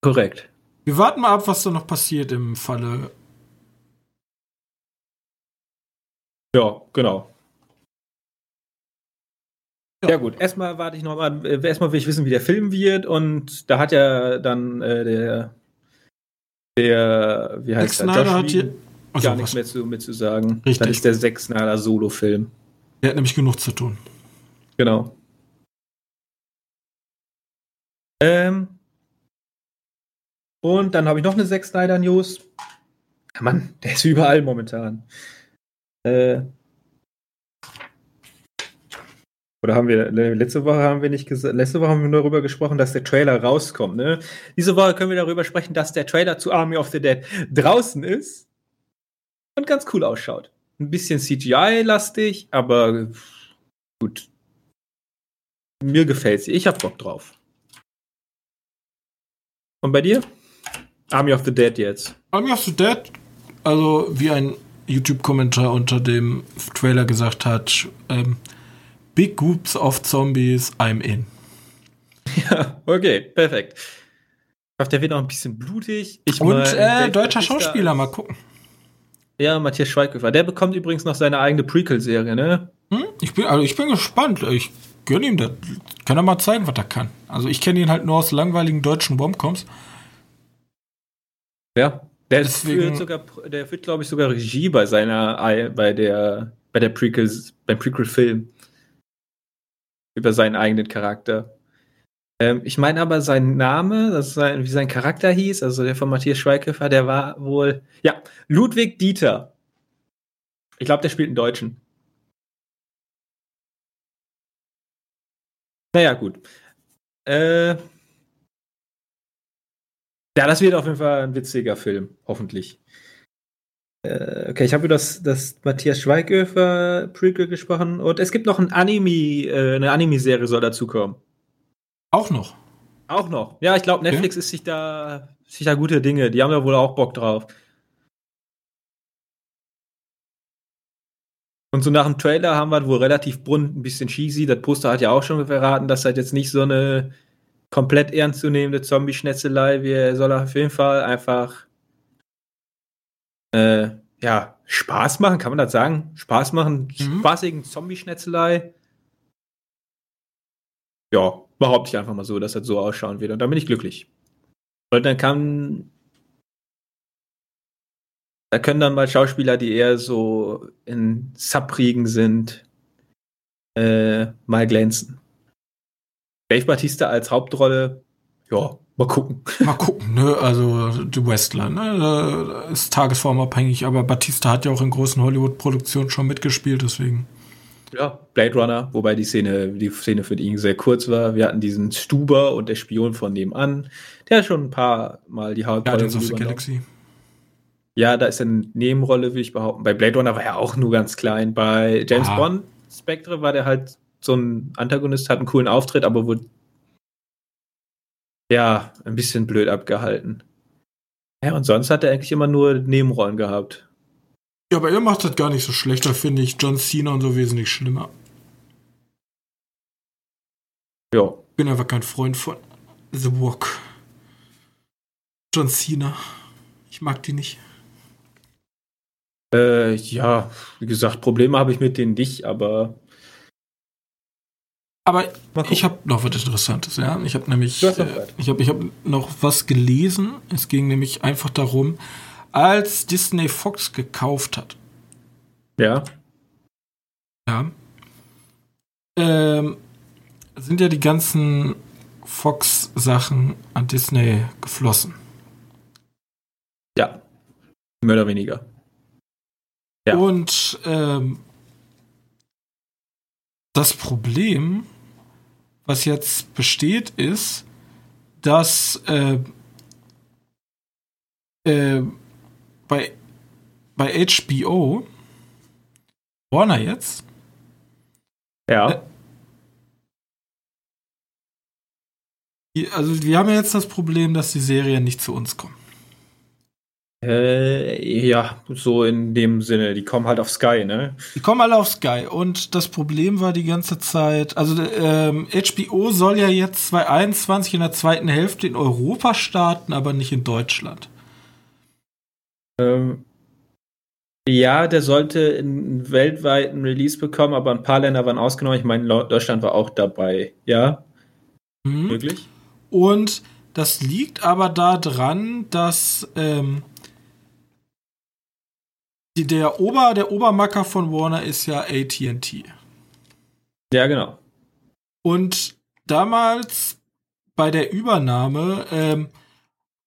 Korrekt. Wir warten mal ab, was da noch passiert im Falle. Ja, genau. Ja. Gut, erstmal warte ich nochmal, äh, erstmal will ich wissen, wie der Film wird und da hat ja dann äh, der, der, wie heißt Zack der, Snyder hat hier. Also, gar nichts mehr zu, mit zu sagen. Richtig. Das ist der Zack Snyder Solo-Film. der hat nämlich genug zu tun. Genau. Ähm, und dann habe ich noch eine Zack Snyder News. Mann, der ist überall momentan. Äh, oder haben wir, letzte Woche haben wir nicht letzte Woche haben wir nur darüber gesprochen, dass der Trailer rauskommt, ne? Diese Woche können wir darüber sprechen, dass der Trailer zu Army of the Dead draußen ist und ganz cool ausschaut. Ein bisschen CGI-lastig, aber gut. Mir gefällt's. Ich hab Bock drauf. Und bei dir? Army of the Dead jetzt. Army of the Dead, also wie ein YouTube-Kommentar unter dem Trailer gesagt hat, ähm, Big Groups of Zombies, I'm in. Ja, okay, perfekt. Ich hoffe, der wird noch ein bisschen blutig. Ich Und äh, deutscher Schauspieler, mal gucken. Ja, Matthias Schweighöfer. Der bekommt übrigens noch seine eigene Prequel-Serie, ne? Hm? Ich, bin, also ich bin gespannt. Ich gönne ihm das. Kann er mal zeigen, was er kann. Also ich kenne ihn halt nur aus langweiligen deutschen Bombencoms. Ja. Der Deswegen- führt sogar, der führt, glaube ich, sogar Regie bei seiner, bei der, bei der Prequel, beim Prequel-Film. Über seinen eigenen Charakter. Ähm, ich meine aber sein Name, das sein, wie sein Charakter hieß, also der von Matthias Schweighöfer, der war wohl, ja, Ludwig Dieter. Ich glaube, der spielt einen Deutschen. Naja, gut. Äh, ja, das wird auf jeden Fall ein witziger Film, hoffentlich. Äh, okay, ich habe über das, das Matthias Schweighöfer Prequel gesprochen und es gibt noch ein Anime, äh, eine Anime-Serie soll dazukommen. Auch noch. Auch noch. Ja, ich glaube, Netflix ist sich da, sich da gute Dinge. Die haben da wohl auch Bock drauf. Und so nach dem Trailer haben wir wohl relativ bunt, ein bisschen cheesy. Das Poster hat ja auch schon verraten, dass das jetzt nicht so eine komplett ernstzunehmende Zombie-Schnetzelei wird. Soll auf jeden Fall einfach äh, ja, Spaß machen, kann man das sagen? Spaß machen, Mhm. spaßigen Zombie-Schnetzelei. Ja, behaupte ich einfach mal so, dass das so ausschauen wird. Und dann bin ich glücklich. Und dann kann. Da können dann mal Schauspieler, die eher so in Subriegen sind, äh, mal glänzen. Dave Batista als Hauptrolle, ja, mal gucken. Mal gucken, ne? Also The Westler, ne? Ist tagesformabhängig, aber Batista hat ja auch in großen Hollywood-Produktionen schon mitgespielt, deswegen. Ja, Blade Runner, wobei die Szene, die Szene für ihn sehr kurz war. Wir hatten diesen Stuber und der Spion von nebenan. Der hat schon ein paar Mal die Hauptrolle Guardians of the. Galaxy. Ja, da ist eine Nebenrolle, würde ich behaupten. Bei Blade Runner war er auch nur ganz klein. Bei James Ah. Bond Spectre war der halt so ein Antagonist, hat einen coolen Auftritt, aber wurde ja ein bisschen blöd abgehalten. Ja, und sonst hat er eigentlich immer nur Nebenrollen gehabt. Ja, aber er macht das gar nicht so schlecht. Da finde ich John Cena und so wesentlich schlimmer. Ja. Bin einfach kein Freund von The Walk. John Cena. Ich mag die nicht. Äh, ja, wie gesagt, Probleme habe ich mit denen nicht, aber Aber ich habe noch was Interessantes, ja. Ich habe nämlich, äh, was. ich habe ich hab noch was gelesen. Es ging nämlich einfach darum, als Disney Fox gekauft hat, ja. ja, ähm, sind ja die ganzen Fox-Sachen an Disney geflossen. Ja. Mehr oder weniger. Ja. Und ähm, das Problem, was jetzt besteht, ist, dass äh, äh, bei, bei HBO Warner jetzt Ja. Also wir haben ja jetzt das Problem, dass die Serien nicht zu uns kommen. Äh, ja, so in dem Sinne, die kommen halt auf Sky, ne? Die kommen alle auf Sky und das Problem war die ganze Zeit, also ähm, HBO soll ja jetzt 2021 in der zweiten Hälfte in Europa starten, aber nicht in Deutschland. Ähm, ja, der sollte einen weltweiten Release bekommen, aber ein paar Länder waren ausgenommen. Ich meine, Deutschland war auch dabei, ja? Mhm. Wirklich? Und das liegt aber daran, dass ähm, die, der Ober, der Obermacker von Warner ist ja AT&T. Ja, genau. Und damals bei der Übernahme ähm,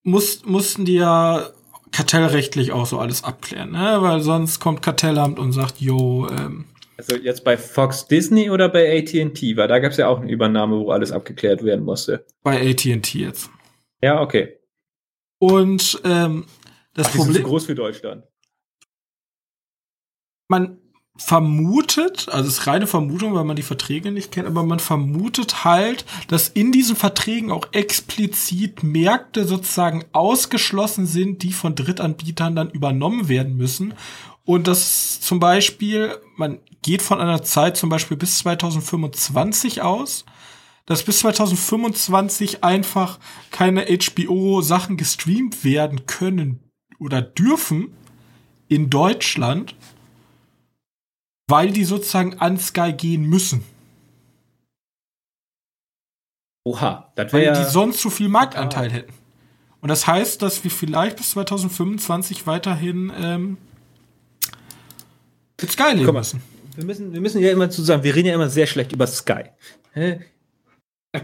muss, mussten die ja kartellrechtlich auch so alles abklären, ne? weil sonst kommt Kartellamt und sagt, jo. Ähm, also jetzt bei Fox Disney oder bei AT&T, weil da gab es ja auch eine Übernahme, wo alles abgeklärt werden musste. Bei AT&T jetzt. Ja, okay. Und ähm, das Ach, Problem. Ist zu groß für Deutschland man vermutet, also es ist reine Vermutung, weil man die Verträge nicht kennt, aber man vermutet halt, dass in diesen Verträgen auch explizit Märkte sozusagen ausgeschlossen sind, die von Drittanbietern dann übernommen werden müssen. Und das zum Beispiel, man geht von einer Zeit zum Beispiel bis 2025 aus, dass bis 2025 einfach keine HBO-Sachen gestreamt werden können oder dürfen in Deutschland weil die sozusagen an Sky gehen müssen. Oha, das wäre Weil die sonst zu viel Marktanteil hätten. Und das heißt, dass wir vielleicht bis 2025 weiterhin ähm, mit Sky leben müssen. Wir müssen. Wir müssen ja immer zusammen, wir reden ja immer sehr schlecht über Sky.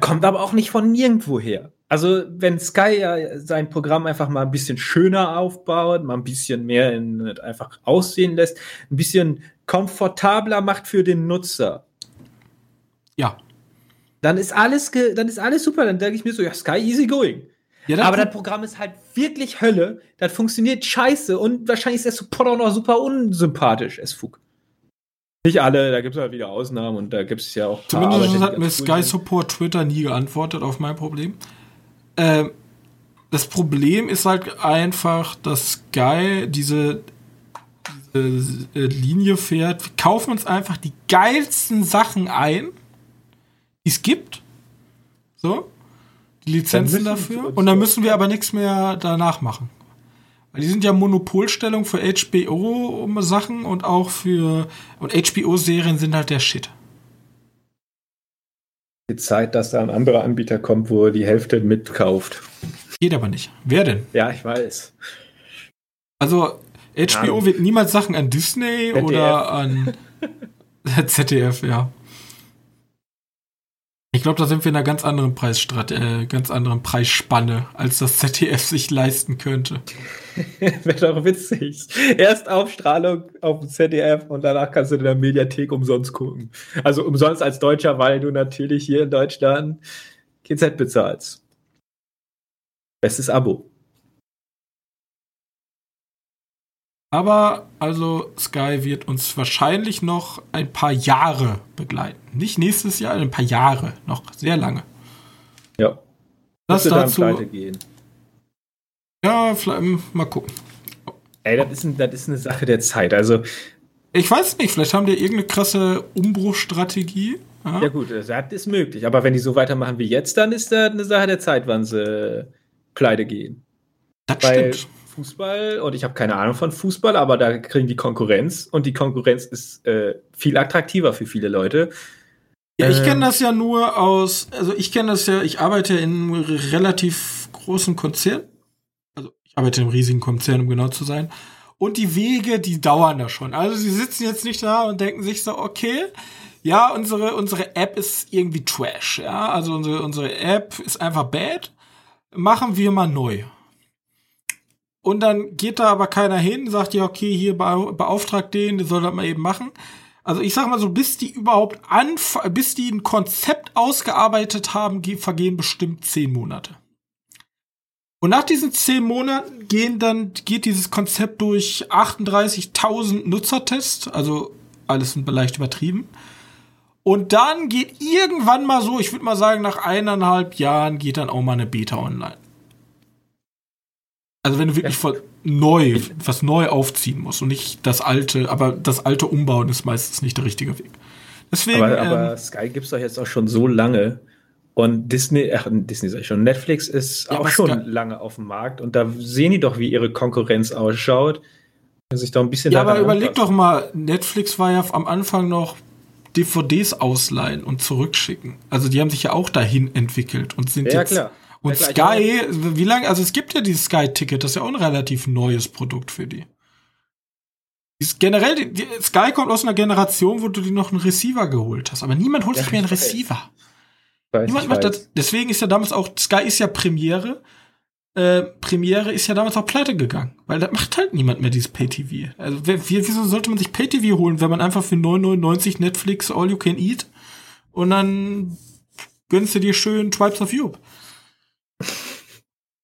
Kommt aber auch nicht von nirgendwo her. Also, wenn Sky ja sein Programm einfach mal ein bisschen schöner aufbaut, mal ein bisschen mehr in, einfach aussehen lässt, ein bisschen komfortabler macht für den Nutzer. Ja. Dann ist alles, dann ist alles super. Dann denke ich mir so, ja, Sky easy going. Ja, Aber das Programm ist halt wirklich Hölle. Das funktioniert scheiße und wahrscheinlich ist der Support auch noch super unsympathisch, es Fug. Nicht alle, da gibt es halt wieder Ausnahmen und da gibt es ja auch. Zumindest hat mir Sky Support Twitter nie geantwortet auf mein Problem. Ähm, das Problem ist halt einfach, dass Sky diese äh, äh, Linie fährt. Wir kaufen uns einfach die geilsten Sachen ein, die es gibt. So. Die Lizenzen dafür. Und dann müssen wir aber nichts mehr danach machen. Weil die sind ja Monopolstellung für HBO-Sachen und auch für. Und HBO-Serien sind halt der Shit. Die Zeit, dass da ein anderer Anbieter kommt, wo er die Hälfte mitkauft. Geht aber nicht. Wer denn? Ja, ich weiß. Also, HBO ja. wird niemals Sachen an Disney ZDF. oder an ZDF, ja. Ich glaube, da sind wir in einer ganz anderen Preisstrat äh, ganz anderen Preisspanne, als das ZDF sich leisten könnte. Wäre doch witzig. Erst Aufstrahlung auf dem ZDF und danach kannst du in der Mediathek umsonst gucken. Also umsonst als Deutscher, weil du natürlich hier in Deutschland GZ bezahlst. Bestes Abo. Aber also Sky wird uns wahrscheinlich noch ein paar Jahre begleiten. Nicht nächstes Jahr, ein paar Jahre, noch sehr lange. Ja. Das dazu. Gehen. Ja, hm, mal gucken. Ey, das ist, ein, das ist eine Sache der Zeit. Also ich weiß nicht, vielleicht haben die irgendeine krasse Umbruchstrategie. Ja, ja gut, das ist möglich. Aber wenn die so weitermachen wie jetzt, dann ist das eine Sache der Zeit, wann sie pleite gehen. Das Weil stimmt. Fußball und ich habe keine Ahnung von Fußball, aber da kriegen die Konkurrenz und die Konkurrenz ist äh, viel attraktiver für viele Leute. Ja, ich kenne ähm. das ja nur aus, also ich kenne das ja, ich arbeite in einem relativ großen Konzern. Ich arbeite einem riesigen Konzern, um genau zu sein. Und die Wege, die dauern da schon. Also sie sitzen jetzt nicht da und denken sich so, okay, ja, unsere, unsere App ist irgendwie Trash, ja. Also unsere, unsere App ist einfach bad. Machen wir mal neu. Und dann geht da aber keiner hin, sagt ja, okay, hier beauftragt den, der soll das mal eben machen. Also ich sag mal so, bis die überhaupt anf bis die ein Konzept ausgearbeitet haben, vergehen bestimmt zehn Monate. Und nach diesen zehn Monaten gehen dann, geht dieses Konzept durch 38.000 Nutzertests, also alles leicht übertrieben. Und dann geht irgendwann mal so, ich würde mal sagen, nach eineinhalb Jahren geht dann auch mal eine Beta online. Also wenn du wirklich ja. neu, was neu aufziehen musst und nicht das alte, aber das alte umbauen ist meistens nicht der richtige Weg. Deswegen, aber, aber ähm, Sky gibt's doch jetzt auch schon so lange. Und Disney, ach, Disney sag ich schon, Netflix ist ja, auch schon lange auf dem Markt und da sehen die doch, wie ihre Konkurrenz ausschaut. Sich doch ein bisschen ja, aber überleg anpassen. doch mal, Netflix war ja am Anfang noch DVDs ausleihen und zurückschicken. Also die haben sich ja auch dahin entwickelt und sind ja, jetzt. Klar. Und ja, klar, Sky, wie lange, also es gibt ja dieses Sky-Ticket, das ist ja auch ein relativ neues Produkt für die. Ist generell, die, die, Sky kommt aus einer Generation, wo du dir noch einen Receiver geholt hast, aber niemand holt sich mehr einen Receiver. Weiß, niemand macht das. Deswegen ist ja damals auch, Sky ist ja Premiere. Äh, Premiere ist ja damals auch pleite gegangen, weil da macht halt niemand mehr dieses Pay-TV. Also wer, wieso sollte man sich Pay-TV holen, wenn man einfach für 9,99 Netflix All You Can Eat und dann gönnst du dir schön Tribes of Europe.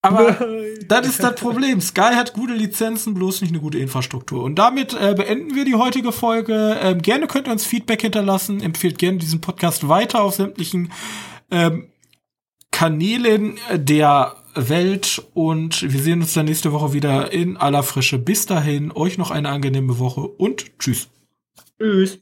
Aber das ist das Problem. Sky hat gute Lizenzen, bloß nicht eine gute Infrastruktur. Und damit äh, beenden wir die heutige Folge. Ähm, gerne könnt ihr uns Feedback hinterlassen. Empfehlt gerne diesen Podcast weiter auf sämtlichen ähm, Kanälen der Welt. Und wir sehen uns dann nächste Woche wieder in aller Frische. Bis dahin, euch noch eine angenehme Woche und tschüss. Tschüss.